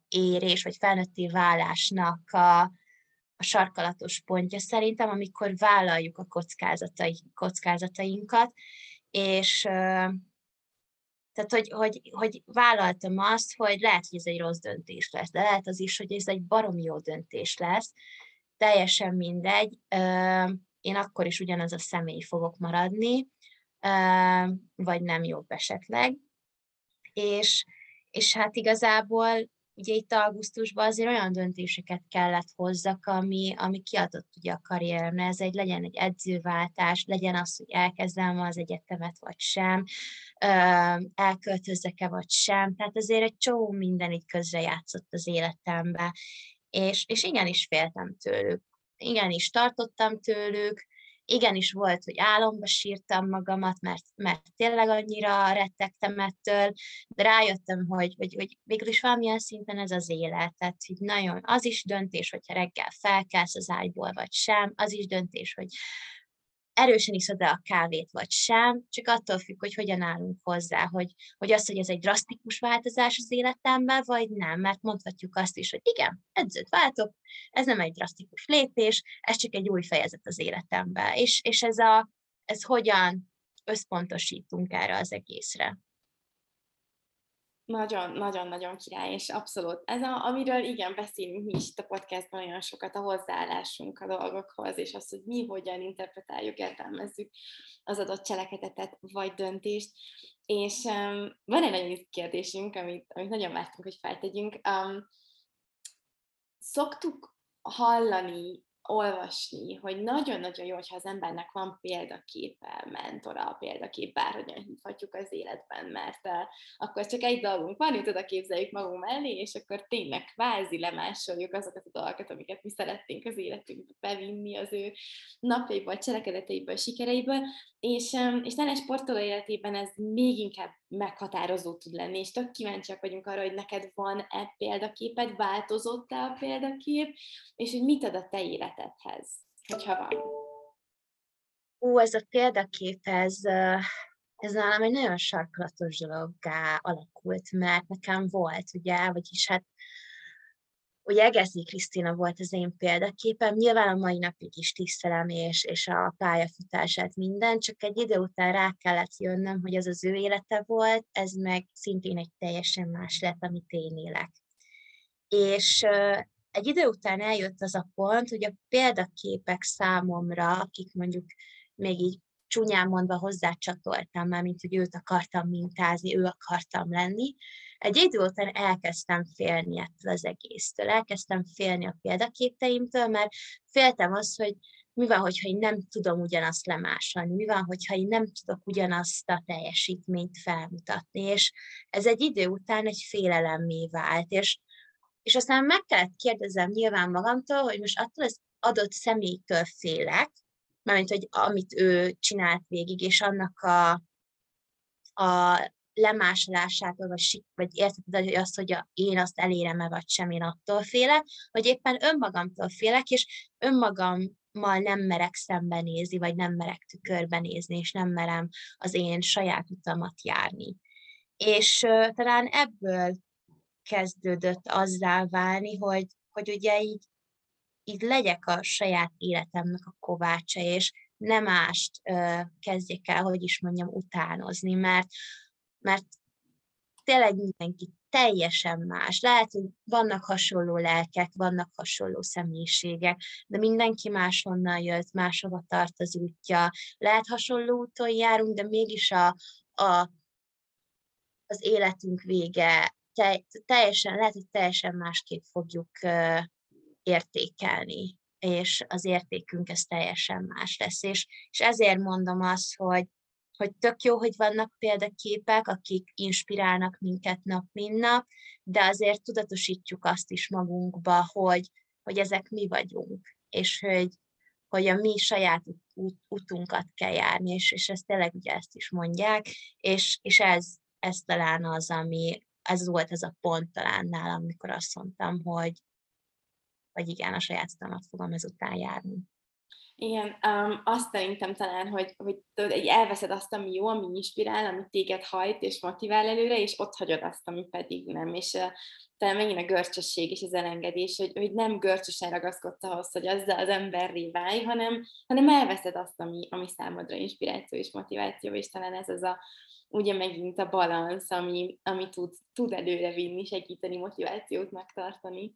érés, vagy felnőtté válásnak a, a sarkalatos pontja szerintem, amikor vállaljuk a kockázatai, kockázatainkat, és tehát, hogy, hogy, hogy vállaltam azt, hogy lehet, hogy ez egy rossz döntés lesz, de lehet az is, hogy ez egy barom jó döntés lesz, teljesen mindegy, én akkor is ugyanaz a személy fogok maradni, vagy nem jobb esetleg. És, és hát igazából ugye itt augusztusban azért olyan döntéseket kellett hozzak, ami, ami kiadott ugye a karrieremre. Ez egy legyen egy edzőváltás, legyen az, hogy elkezdem az egyetemet, vagy sem, elköltözzek-e, vagy sem. Tehát azért egy csomó minden így közrejátszott az életembe. És, és igenis féltem tőlük. Igenis tartottam tőlük, igenis volt, hogy álomba sírtam magamat, mert, mert tényleg annyira rettegtem ettől, de rájöttem, hogy, hogy, hogy végül is valamilyen szinten ez az élet, tehát hogy nagyon, az is döntés, hogyha reggel felkelsz az ágyból, vagy sem, az is döntés, hogy erősen iszod a kávét, vagy sem, csak attól függ, hogy hogyan állunk hozzá, hogy, hogy az, hogy ez egy drasztikus változás az életemben, vagy nem, mert mondhatjuk azt is, hogy igen, edzőt váltok, ez nem egy drasztikus lépés, ez csak egy új fejezet az életemben, és, és ez, a, ez hogyan összpontosítunk erre az egészre. Nagyon-nagyon-nagyon király, és abszolút. Ez, a, amiről igen, beszélünk mi is itt a podcastban nagyon sokat, a hozzáállásunk a dolgokhoz, és az, hogy mi hogyan interpretáljuk, értelmezzük az adott cselekedetet vagy döntést. És um, van egy nagyon kérdésünk, amit, amit nagyon vártunk, hogy feltegyünk. Um, szoktuk hallani olvasni, hogy nagyon-nagyon jó, hogyha az embernek van példaképe, mentora, példakép, bárhogyan hívhatjuk az életben, mert uh, akkor csak egy dolgunk van, hogy oda képzeljük magunk mellé, és akkor tényleg kvázi lemásoljuk azokat a dolgokat, amiket mi szeretnénk az életünkbe bevinni az ő napjaiből, cselekedeteiből, sikereiből, és, és talán sportoló életében ez még inkább meghatározó tud lenni, és tök kíváncsiak vagyunk arra, hogy neked van-e példaképed, változott-e a példakép, és hogy mit ad a te életedhez, hogyha van. Ú, ez a példakép, ez, ez nálam egy nagyon sarkalatos dologgá alakult, mert nekem volt, ugye, vagyis hát ugye Egeszi Krisztina volt az én példaképem, nyilván a mai napig is tisztelem, és, és a pályafutását minden, csak egy idő után rá kellett jönnöm, hogy az az ő élete volt, ez meg szintén egy teljesen más lett, amit én élek. És egy idő után eljött az a pont, hogy a példaképek számomra, akik mondjuk még így csúnyán mondva hozzácsatoltam már, mint hogy őt akartam mintázni, ő akartam lenni, egy idő után elkezdtem félni ettől az egésztől, elkezdtem félni a példaképteimtől, mert féltem azt, hogy mi van, hogyha én nem tudom ugyanazt lemásolni, mi van, hogyha én nem tudok ugyanazt a teljesítményt felmutatni, és ez egy idő után egy félelemmé vált, és, és aztán meg kellett kérdezem nyilván magamtól, hogy most attól az adott személytől félek, mert hogy amit ő csinált végig, és annak a, a lemásolásától, vagy, vagy érted, hogy azt, hogy a, én azt elérem-e, vagy sem, én attól félek, vagy éppen önmagamtól félek, és önmagammal nem merek szembenézni, vagy nem merek tükörbenézni, és nem merem az én saját utamat járni. És uh, talán ebből kezdődött azzá válni, hogy, hogy ugye így, így legyek a saját életemnek a kovácsa, és nem mást uh, kezdjek el, hogy is mondjam, utánozni, mert mert tényleg mindenki teljesen más. Lehet, hogy vannak hasonló lelkek, vannak hasonló személyiségek, de mindenki máshonnan jött, máshova tart az útja. Lehet hasonló úton járunk, de mégis a, a, az életünk vége te, teljesen, lehet, hogy teljesen másképp fogjuk uh, értékelni, és az értékünk ez teljesen más lesz. És, és ezért mondom azt, hogy hogy tök jó, hogy vannak példaképek, akik inspirálnak minket nap, mint nap, de azért tudatosítjuk azt is magunkba, hogy, hogy ezek mi vagyunk, és hogy, hogy a mi saját út, utunkat kell járni, és, és ezt tényleg ugye ezt is mondják, és, és ez, ez talán az, ami, ez volt ez a pont talán nálam, amikor azt mondtam, hogy, hogy igen, a saját utamat fogom ezután járni. Igen, um, azt szerintem talán, hogy, hogy tudod, egy elveszed azt, ami jó, ami inspirál, ami téged hajt és motivál előre, és ott hagyod azt, ami pedig nem. És uh, talán megint a görcsösség és az elengedés, hogy, hogy nem görcsösen ragaszkodsz ahhoz, hogy azzal az emberré válj, hanem, hanem elveszed azt, ami, ami számodra inspiráció és motiváció, és talán ez az a, ugye megint a balansz, ami, ami tud, tud előre vinni, segíteni, motivációt megtartani.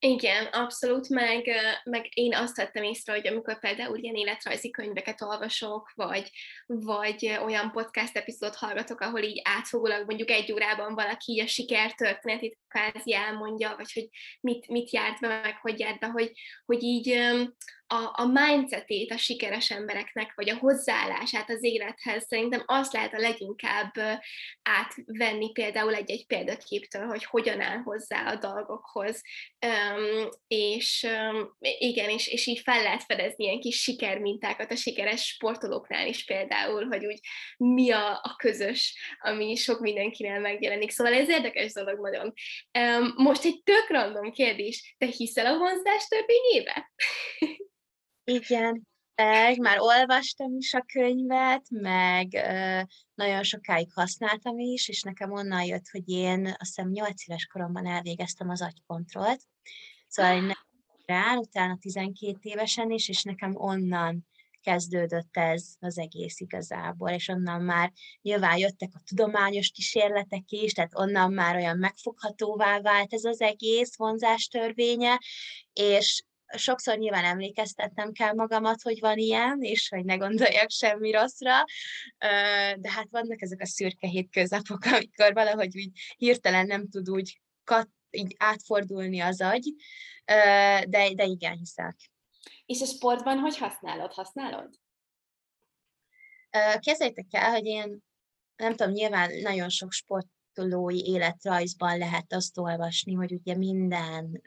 Igen, abszolút, meg, meg én azt vettem észre, hogy amikor például ilyen életrajzi könyveket olvasok, vagy, vagy olyan podcast epizódot hallgatok, ahol így átfogólag mondjuk egy órában valaki a sikertörténetét kvázi elmondja, vagy hogy mit, mit járt be, meg hogy járt be, hogy, hogy így a, a mindsetét a sikeres embereknek, vagy a hozzáállását az élethez szerintem azt lehet a leginkább átvenni például egy-egy példaképtől, hogy hogyan áll hozzá a dolgokhoz. Um, és um, igen, és, és így fel lehet fedezni ilyen kis sikermintákat a sikeres sportolóknál is például, hogy úgy mi a, a közös, ami sok mindenkinél megjelenik. Szóval ez érdekes dolog nagyon. Um, most egy tök random kérdés, te hiszel a vonzás törvényébe? Igen, Meg már olvastam is a könyvet, meg nagyon sokáig használtam is, és nekem onnan jött, hogy én azt hiszem 8 éves koromban elvégeztem az agykontrollt. Szóval én rá, utána 12 évesen is, és nekem onnan kezdődött ez az egész igazából, és onnan már nyilván jöttek a tudományos kísérletek is, tehát onnan már olyan megfoghatóvá vált ez az egész vonzás törvénye, és sokszor nyilván emlékeztetnem kell magamat, hogy van ilyen, és hogy ne gondoljak semmi rosszra, de hát vannak ezek a szürke hétköznapok, amikor valahogy úgy hirtelen nem tud úgy kat, így átfordulni az agy, de, de igen, hiszek. És a sportban hogy használod? Használod? Képzeljétek el, hogy én nem tudom, nyilván nagyon sok sportolói életrajzban lehet azt olvasni, hogy ugye minden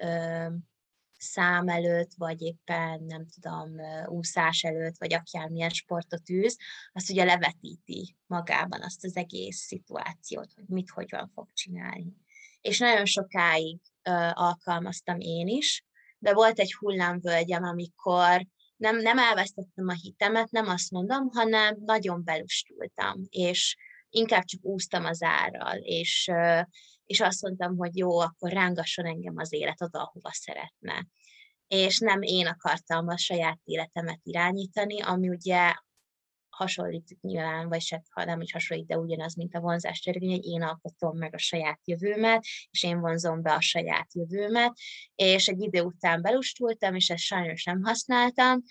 szám előtt, vagy éppen nem tudom, úszás előtt, vagy akármilyen sportot űz, azt ugye levetíti magában azt az egész szituációt, hogy mit, hogyan fog csinálni. És nagyon sokáig ö, alkalmaztam én is, de volt egy hullámvölgyem, amikor nem, nem elvesztettem a hitemet, nem azt mondom, hanem nagyon belustultam, és inkább csak úsztam az árral, és, és azt mondtam, hogy jó, akkor rángasson engem az élet oda, ahova szeretne. És nem én akartam a saját életemet irányítani, ami ugye hasonlít nyilván, vagy se, nem is hasonlít, de ugyanaz, mint a vonzás törvény, hogy én alkotom meg a saját jövőmet, és én vonzom be a saját jövőmet, és egy idő után belustultam, és ezt sajnos nem használtam,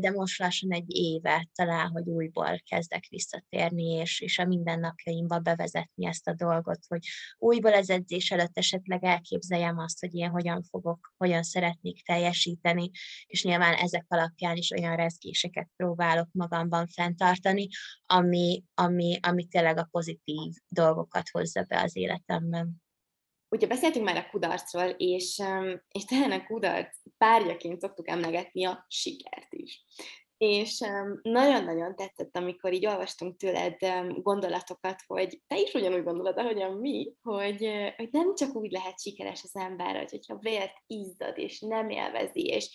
de most lassan egy éve talán, hogy újból kezdek visszatérni, és, és a mindennapjaimba bevezetni ezt a dolgot, hogy újból az edzés előtt esetleg elképzeljem azt, hogy én hogyan fogok, hogyan szeretnék teljesíteni, és nyilván ezek alapján is olyan rezgéseket próbálok magamban fenntartani, ami, ami, ami tényleg a pozitív dolgokat hozza be az életemben. Ugye beszéltünk már a kudarcról, és, és talán a kudarc párjaként szoktuk emlegetni a sikert is. És nagyon-nagyon tetszett, amikor így olvastunk tőled gondolatokat, hogy te is ugyanúgy gondolod, ahogyan mi, hogy, hogy nem csak úgy lehet sikeres az ember, hogy, hogyha vért izzad, és nem élvezi, és,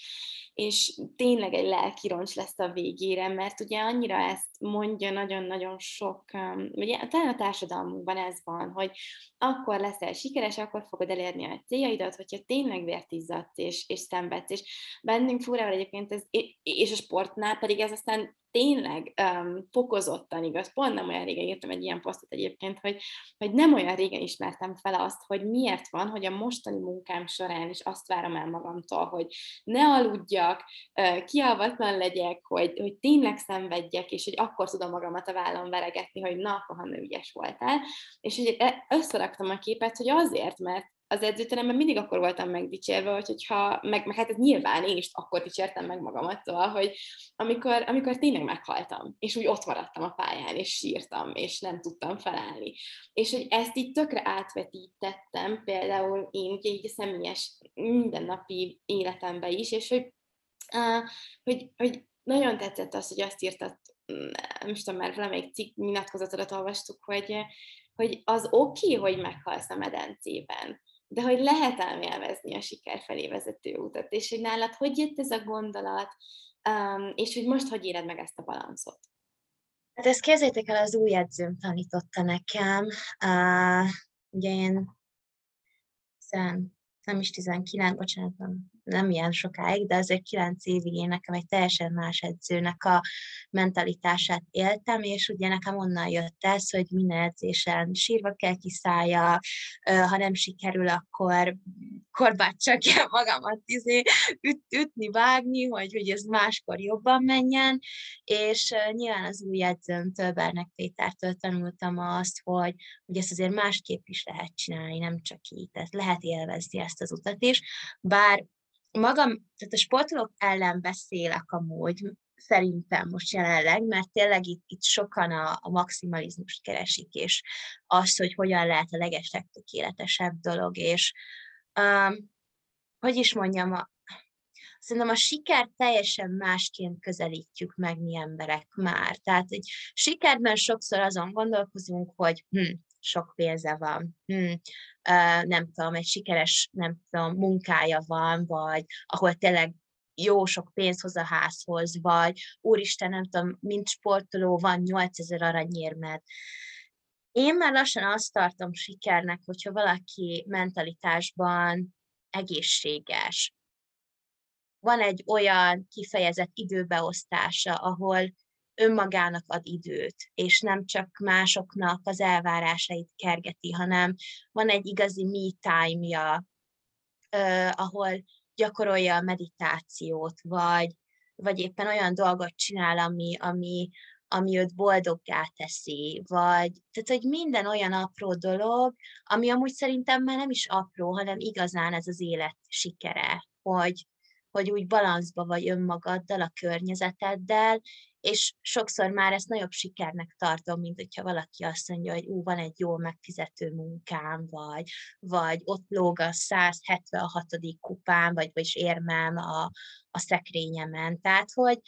és tényleg egy lelki roncs lesz a végére, mert ugye annyira ezt mondja nagyon-nagyon sok, ugye talán a társadalmunkban ez van, hogy akkor leszel sikeres, akkor fogod elérni a céljaidat, hogyha tényleg vért izzadsz és, és szenvedsz, és bennünk furával egyébként ez, és a sportnál pedig ez aztán tényleg um, fokozottan igaz. Pont nem olyan régen írtam egy ilyen posztot egyébként, hogy, hogy nem olyan régen ismertem fel azt, hogy miért van, hogy a mostani munkám során is azt várom el magamtól, hogy ne aludjak, uh, kialvatlan legyek, hogy, hogy tényleg szenvedjek, és hogy akkor tudom magamat a vállon veregetni, hogy na, akkor ha ügyes voltál. És hogy e, összeraktam a képet, hogy azért, mert az edzőteremben mindig akkor voltam megdicsérve, hogy, hogyha, meg, meg hát ez nyilván én is akkor dicsértem meg magamat, szóval, hogy amikor, amikor tényleg meghaltam, és úgy ott maradtam a pályán, és sírtam, és nem tudtam felállni. És hogy ezt így tökre átvetítettem, például én ugye így a személyes mindennapi életemben is, és hogy, uh, hogy, hogy nagyon tetszett az, hogy azt írtad, nem is tudom, már valamelyik cikk nyilatkozatodat olvastuk, hogy, hogy az oké, okay, hogy meghalsz a medencében, de hogy lehet elmélvezni a siker felé vezető utat, és hogy nálad hogy jött ez a gondolat, um, és hogy most hogy éred meg ezt a balanszot? Hát ezt kezdjétek el, az új edzőm tanította nekem. Uh, ugye én nem is 19, bocsánat, nem ilyen sokáig, de azért 9 évig én nekem egy teljesen más edzőnek a mentalitását éltem, és ugye nekem onnan jött ez, hogy minden edzésen sírva kell kiszállja, ha nem sikerül, akkor korbácsak kell magamat izé, üt, ütni, vágni, hogy, hogy ez máskor jobban menjen, és nyilván az új edzőm Tölbernek Pétertől tanultam azt, hogy, hogy ezt azért másképp is lehet csinálni, nem csak így, tehát lehet élvezni ezt az utat is, bár magam, tehát a sportolók ellen beszélek amúgy, szerintem most jelenleg, mert tényleg itt, itt sokan a, a maximalizmust keresik, és azt, hogy hogyan lehet a legeslegtökéletesebb dolog, és um, hogy is mondjam, a, szerintem a sikert teljesen másként közelítjük meg mi emberek már. Tehát egy sikerben sokszor azon gondolkozunk, hogy hm, sok pénze van, hm, nem tudom, egy sikeres, nem tudom, munkája van, vagy ahol tényleg jó sok pénz hoz a házhoz, vagy úristen, nem tudom, mint sportoló van 8000 aranyérmed. Én már lassan azt tartom sikernek, hogyha valaki mentalitásban egészséges. Van egy olyan kifejezett időbeosztása, ahol önmagának ad időt, és nem csak másoknak az elvárásait kergeti, hanem van egy igazi me time-ja, ahol gyakorolja a meditációt, vagy, vagy éppen olyan dolgot csinál, ami, ami, ami őt boldoggá teszi, vagy tehát, hogy minden olyan apró dolog, ami amúgy szerintem már nem is apró, hanem igazán ez az élet sikere, hogy, hogy úgy balanszba vagy önmagaddal, a környezeteddel, és sokszor már ezt nagyobb sikernek tartom, mint hogyha valaki azt mondja, hogy ú, van egy jó megfizető munkám, vagy, vagy ott lóg a 176. kupám, vagy, vagy érmem a, a szekrényemen. Tehát, hogy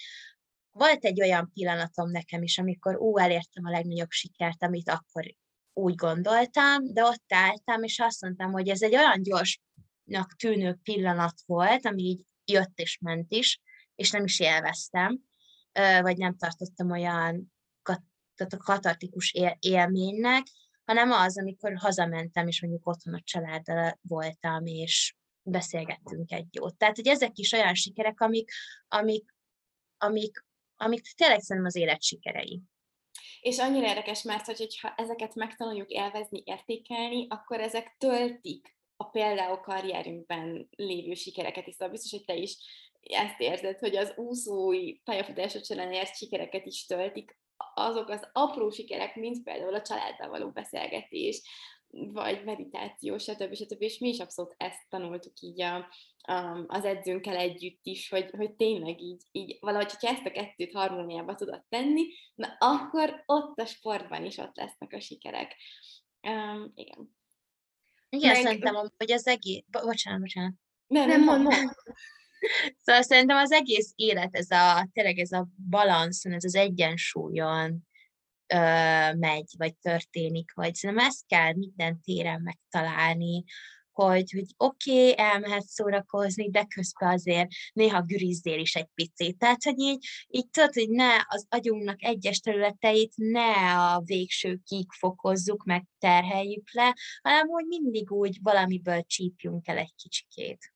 volt egy olyan pillanatom nekem is, amikor ú, elértem a legnagyobb sikert, amit akkor úgy gondoltam, de ott álltam, és azt mondtam, hogy ez egy olyan gyorsnak tűnő pillanat volt, ami így jött és ment is, és nem is élveztem, vagy nem tartottam olyan katartikus élménynek, hanem az, amikor hazamentem, és mondjuk otthon a családdal voltam, és beszélgettünk egy jót. Tehát, hogy ezek is olyan sikerek, amik, amik, amik, amik tényleg szerintem az élet sikerei. És annyira érdekes, mert hogyha ezeket megtanuljuk élvezni, értékelni, akkor ezek töltik a például karrierünkben lévő sikereket is. Szóval biztos, hogy te is ezt érzed, hogy az úszói pályafutásod során ért sikereket is töltik, azok az apró sikerek, mint például a családdal való beszélgetés, vagy meditáció, stb. stb. És mi is abszolút ezt tanultuk így a, a, az edzőnkkel együtt is, hogy, hogy tényleg így, így valahogy, hogyha ezt a kettőt harmóniába tudod tenni, na akkor ott a sportban is ott lesznek a sikerek. Um, igen. Igen, Meg... szerintem, hogy az egész... Bo- bocsánat, bocsánat. Nem, nem, nem, nem. Szóval szerintem az egész élet, ez a, tényleg ez a balanszon, ez az egyensúlyon ö, megy, vagy történik, vagy szerintem ezt kell minden téren megtalálni, hogy, hogy oké, okay, elmehet szórakozni, de közben azért néha gürizdél is egy picit. Tehát, hogy így, így tudod, hogy ne az agyunknak egyes területeit ne a végsőkig fokozzuk, meg terheljük le, hanem hogy mindig úgy valamiből csípjunk el egy kicsikét.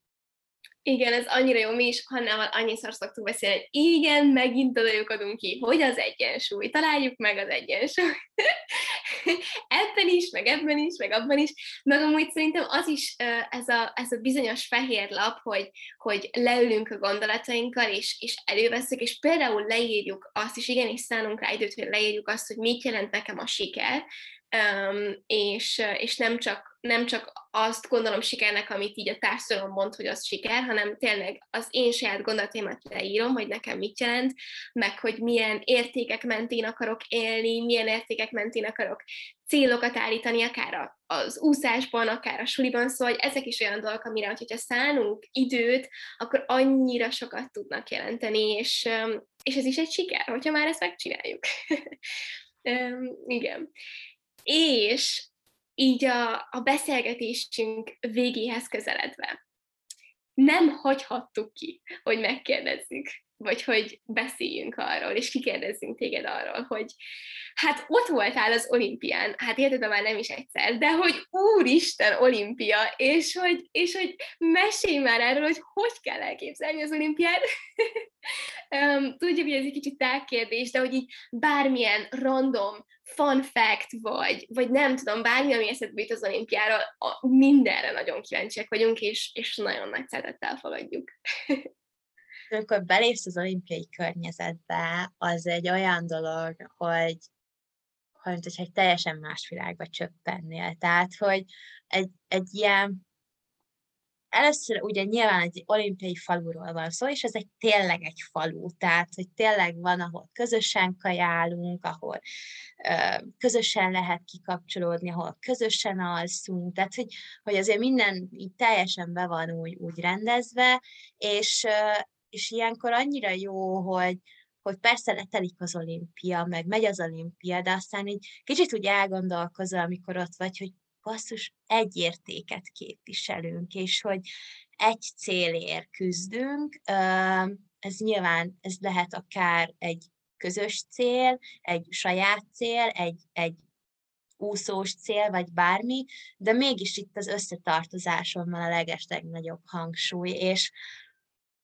Igen, ez annyira jó, mi is Hannával annyiszor szoktuk beszélni, hogy igen, megint adunk ki, hogy az egyensúly, találjuk meg az egyensúly. ebben is, meg ebben is, meg abban is, meg amúgy szerintem az is ez a, ez a bizonyos fehér lap, hogy, hogy leülünk a gondolatainkkal, és, és előveszünk, és például leírjuk azt, és igenis szánunk rá időt, hogy leírjuk azt, hogy mit jelent nekem a siker, um, és, és nem, csak, nem csak azt gondolom sikernek, amit így a társadalom mond, hogy az siker, hanem tényleg az én saját gondolataimat leírom, hogy nekem mit jelent, meg hogy milyen értékek mentén akarok élni, milyen értékek mentén akarok célokat állítani, akár az úszásban, akár a suliban, szóval ezek is olyan dolgok, amire, hogyha szánunk időt, akkor annyira sokat tudnak jelenteni, és, és ez is egy siker, hogyha már ezt megcsináljuk. um, igen. És így a, a beszélgetésünk végéhez közeledve nem hagyhattuk ki, hogy megkérdezzük, vagy hogy beszéljünk arról, és kikérdezzünk téged arról, hogy hát ott voltál az olimpián, hát érted, már nem is egyszer, de hogy úristen olimpia, és hogy, és hogy mesélj már erről, hogy hogy kell elképzelni az olimpiát. Tudjuk, hogy ez egy kicsit tágkérdés, de hogy így bármilyen random fun fact, vagy, vagy nem tudom, bármi, ami eszedbe az olimpiáról, a, mindenre nagyon kíváncsiak vagyunk, és, és nagyon nagy szeretettel fogadjuk. Amikor belépsz az olimpiai környezetbe, az egy olyan dolog, hogy hogy egy teljesen más világba csöppennél. Tehát, hogy egy, egy ilyen először ugye nyilván egy olimpiai faluról van szó, és ez egy tényleg egy falu, tehát hogy tényleg van, ahol közösen kajálunk, ahol ö, közösen lehet kikapcsolódni, ahol közösen alszunk, tehát hogy, hogy azért minden így teljesen be van úgy, úgy rendezve, és, ö, és ilyenkor annyira jó, hogy, hogy persze letelik az olimpia, meg megy az olimpia, de aztán így kicsit úgy elgondolkozol, amikor ott vagy, hogy basszus, egy értéket képviselünk, és hogy egy célért küzdünk, ez nyilván, ez lehet akár egy közös cél, egy saját cél, egy, egy úszós cél, vagy bármi, de mégis itt az összetartozáson van a legesleg nagyobb hangsúly, és,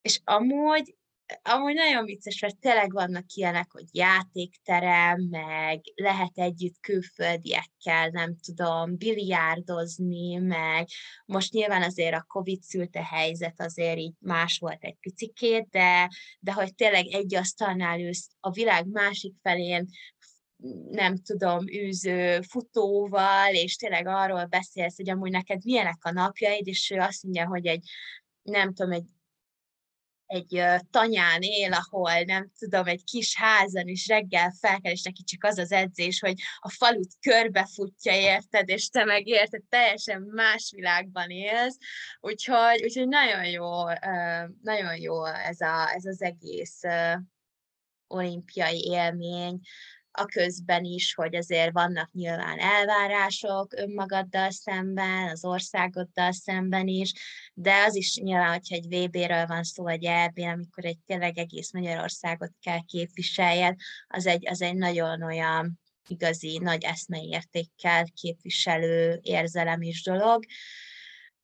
és amúgy amúgy nagyon vicces, mert tényleg vannak ilyenek, hogy játékterem, meg lehet együtt külföldiekkel, nem tudom, biliárdozni, meg most nyilván azért a Covid szülte helyzet azért így más volt egy picikét, de, de hogy tényleg egy asztalnál ülsz a világ másik felén, nem tudom, űző futóval, és tényleg arról beszélsz, hogy amúgy neked milyenek a napjaid, és ő azt mondja, hogy egy nem tudom, egy egy tanyán él, ahol nem tudom, egy kis házan, és reggel felkel, és neki csak az az edzés, hogy a falut körbefutja, érted, és te meg érted, teljesen más világban élsz, úgyhogy, úgyhogy nagyon jó, nagyon jó ez, a, ez az egész olimpiai élmény, a közben is, hogy azért vannak nyilván elvárások önmagaddal szemben, az országoddal szemben is, de az is nyilván, hogyha egy VB-ről van szó, vagy EB, amikor egy tényleg egész Magyarországot kell képviseljed, az egy, az egy nagyon olyan igazi, nagy eszmeértékkel képviselő érzelem is dolog.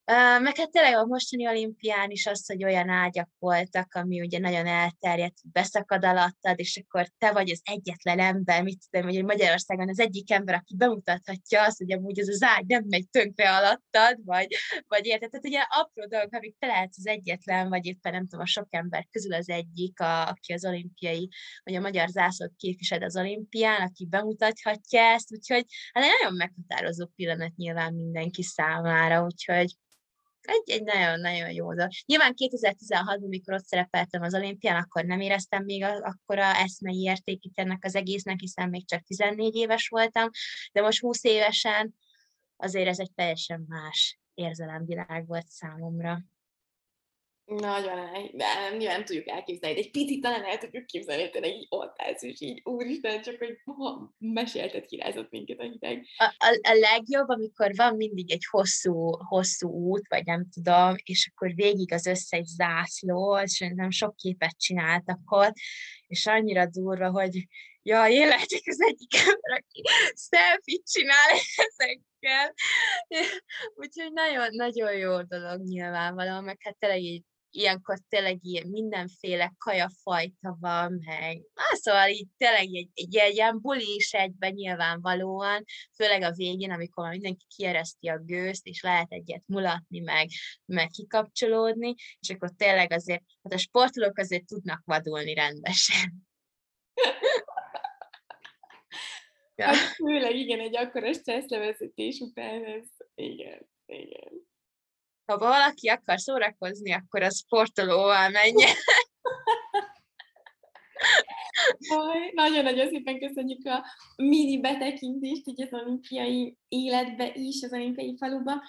Meg hát tényleg a mostani olimpián is az, hogy olyan ágyak voltak, ami ugye nagyon elterjedt, beszakad alattad, és akkor te vagy az egyetlen ember, mit tudom, hogy Magyarországon az egyik ember, aki bemutathatja azt, hogy amúgy ez az ágy nem megy tönkre alattad, vagy, vagy érted? Tehát ugye apró dolgok, amik te lehetsz az egyetlen, vagy éppen nem tudom, a sok ember közül az egyik, a, aki az olimpiai, vagy a magyar zászlót képvisel az olimpián, aki bemutathatja ezt, úgyhogy hát egy nagyon meghatározó pillanat nyilván mindenki számára, úgyhogy egy, egy nagyon-nagyon jó dolog. Nyilván 2016-ban, mikor ott szerepeltem az olimpián, akkor nem éreztem még akkora eszmei értékét ennek az egésznek, hiszen még csak 14 éves voltam, de most 20 évesen azért ez egy teljesen más érzelemvilág volt számomra. Nagyon, de nem, nyilván tudjuk elképzelni, de egy picit talán el tudjuk képzelni, tényleg így ott állsz, és így, úristen, csak hogy ha mesélted, kirázott minket a hideg. A, a, a legjobb, amikor van mindig egy hosszú, hosszú út, vagy nem tudom, és akkor végig az összes zászló, és nem sok képet csináltak ott, és annyira durva, hogy ja, én lehetek az egyik ember, aki selfie csinál ezekkel. Úgyhogy nagyon-nagyon jó dolog nyilvánvalóan, meg hát tényleg így ilyenkor tényleg ilyen mindenféle kajafajta van, meg ah, szóval így tényleg egy, egy, egy ilyen buli is egyben nyilvánvalóan, főleg a végén, amikor mindenki kiereszti a gőzt, és lehet egyet mulatni, meg, meg kikapcsolódni, és akkor tényleg azért, hát a sportolók azért tudnak vadulni rendesen. ja. Hát főleg igen, egy akkora stresszlevezetés után ez, igen, igen ha valaki akar szórakozni, akkor a sportolóval menjen. Nagyon-nagyon szépen köszönjük a mini betekintést így az olimpiai életbe is, az olimpiai faluba.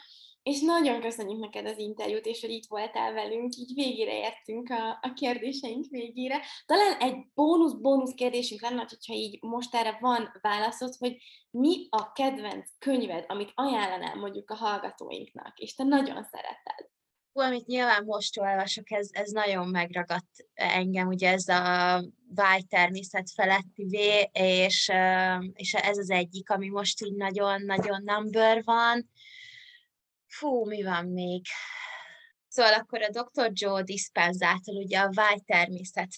És nagyon köszönjük neked az interjút, és hogy itt voltál velünk, így végére értünk a, a kérdéseink végére. Talán egy bónusz-bónusz kérdésünk lenne, hogyha így most erre van válaszod, hogy mi a kedvenc könyved, amit ajánlanál mondjuk a hallgatóinknak, és te nagyon szereted? Hú, amit nyilván most olvasok, ez, ez nagyon megragadt engem, ugye ez a vágy természet feletti vé, és, és ez az egyik, ami most így nagyon-nagyon number van Fú, mi van még? Szóval akkor a Dr. Joe Dispenzától ugye a vágy természet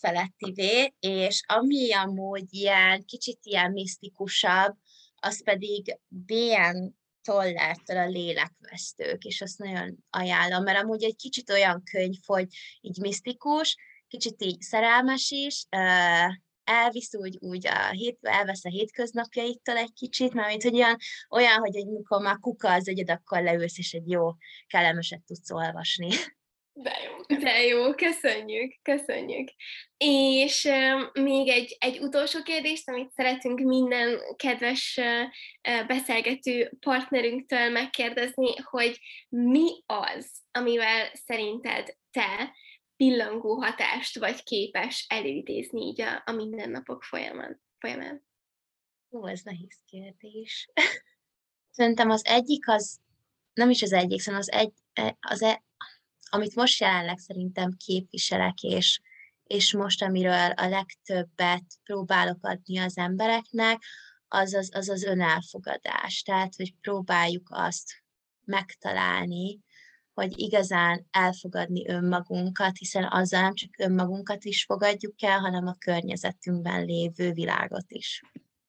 vé, és ami amúgy ilyen, kicsit ilyen misztikusabb, az pedig B.N. Tollertől a lélekvesztők, és azt nagyon ajánlom, mert amúgy egy kicsit olyan könyv, hogy így misztikus, kicsit így szerelmes is, elvisz úgy, úgy a hét, elvesz a hétköznapjaiktól egy kicsit, mert hogy olyan, olyan, hogy egy, mikor már kuka az egyed, akkor leülsz, és egy jó, kellemeset tudsz olvasni. De jó, de jó, köszönjük, köszönjük. És még egy, egy utolsó kérdést, amit szeretünk minden kedves beszélgető partnerünktől megkérdezni, hogy mi az, amivel szerinted te pillangó hatást vagy képes előidézni így a, a mindennapok folyamán, folyamán? Ó, ez nehéz kérdés. Szerintem az egyik az, nem is az egyik, szerintem az egy, e, az e, amit most jelenleg szerintem képviselek, és, és most, amiről a legtöbbet próbálok adni az embereknek, az az, az, az önelfogadás. Tehát, hogy próbáljuk azt megtalálni, hogy igazán elfogadni önmagunkat, hiszen azzal nem csak önmagunkat is fogadjuk el, hanem a környezetünkben lévő világot is.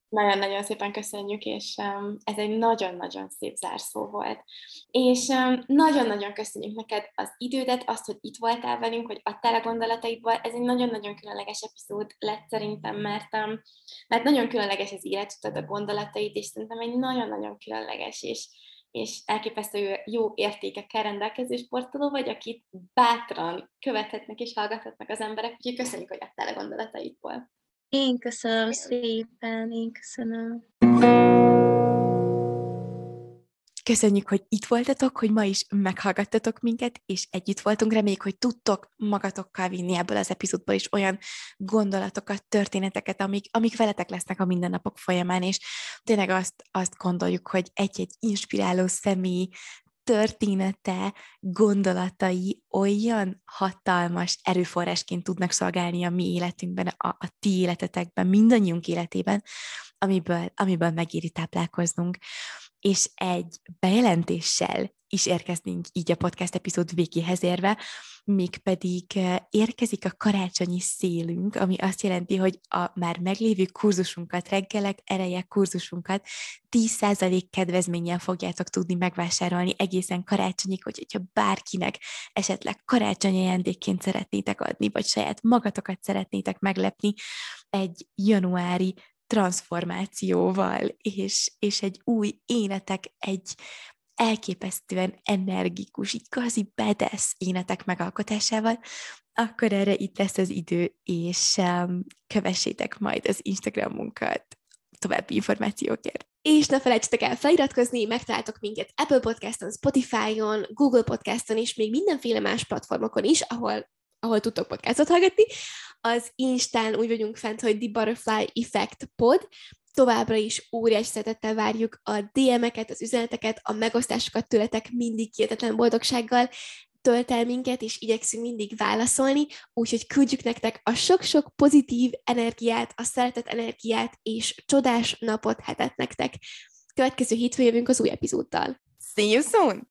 Nagyon-nagyon szépen köszönjük, és um, ez egy nagyon-nagyon szép zárszó volt. És um, nagyon-nagyon köszönjük neked az idődet, azt, hogy itt voltál velünk, hogy adtál a gondolataidból. Ez egy nagyon-nagyon különleges epizód lett szerintem, mert, um, mert nagyon különleges az életutat, a gondolataid, és szerintem egy nagyon-nagyon különleges és, és elképesztő jó értékekkel rendelkező sportoló vagy, akit bátran követhetnek és hallgathatnak az emberek, úgyhogy köszönjük, hogy adtál a gondolataidból. Én köszönöm szépen, én köszönöm. Köszönjük, hogy itt voltatok, hogy ma is meghallgattatok minket, és együtt voltunk. Reméljük, hogy tudtok magatokkal vinni ebből az epizódból is olyan gondolatokat, történeteket, amik, amik veletek lesznek a mindennapok folyamán, és tényleg azt, azt gondoljuk, hogy egy-egy inspiráló személy története, gondolatai olyan hatalmas erőforrásként tudnak szolgálni a mi életünkben, a, a ti életetekben, mindannyiunk életében, amiből, amiből megéri táplálkoznunk. És egy bejelentéssel is érkeznénk így a podcast epizód végéhez érve, mégpedig eh, érkezik a karácsonyi szélünk, ami azt jelenti, hogy a már meglévő kurzusunkat, reggelek ereje kurzusunkat 10% kedvezménnyel fogjátok tudni megvásárolni egészen karácsonyig, hogy hogyha bárkinek esetleg karácsonyi ajándékként szeretnétek adni, vagy saját magatokat szeretnétek meglepni egy januári transformációval, és, és egy új énetek, egy elképesztően energikus, igazi bedesz énetek megalkotásával, akkor erre itt lesz az idő, és um, kövessétek majd az Instagramunkat további információkért. És ne felejtsetek el feliratkozni, megtaláltok minket Apple Podcaston, Spotify-on, Google Podcaston és még mindenféle más platformokon is, ahol, ahol tudtok podcastot hallgatni. Az Instán úgy vagyunk fent, hogy The Butterfly Effect Pod, továbbra is óriási szeretettel várjuk a DM-eket, az üzeneteket, a megosztásokat tőletek mindig kihetetlen boldogsággal, tölt el minket, és igyekszünk mindig válaszolni, úgyhogy küldjük nektek a sok-sok pozitív energiát, a szeretet energiát, és csodás napot, hetet nektek. Következő hétfőn jövünk az új epizóddal. See you soon!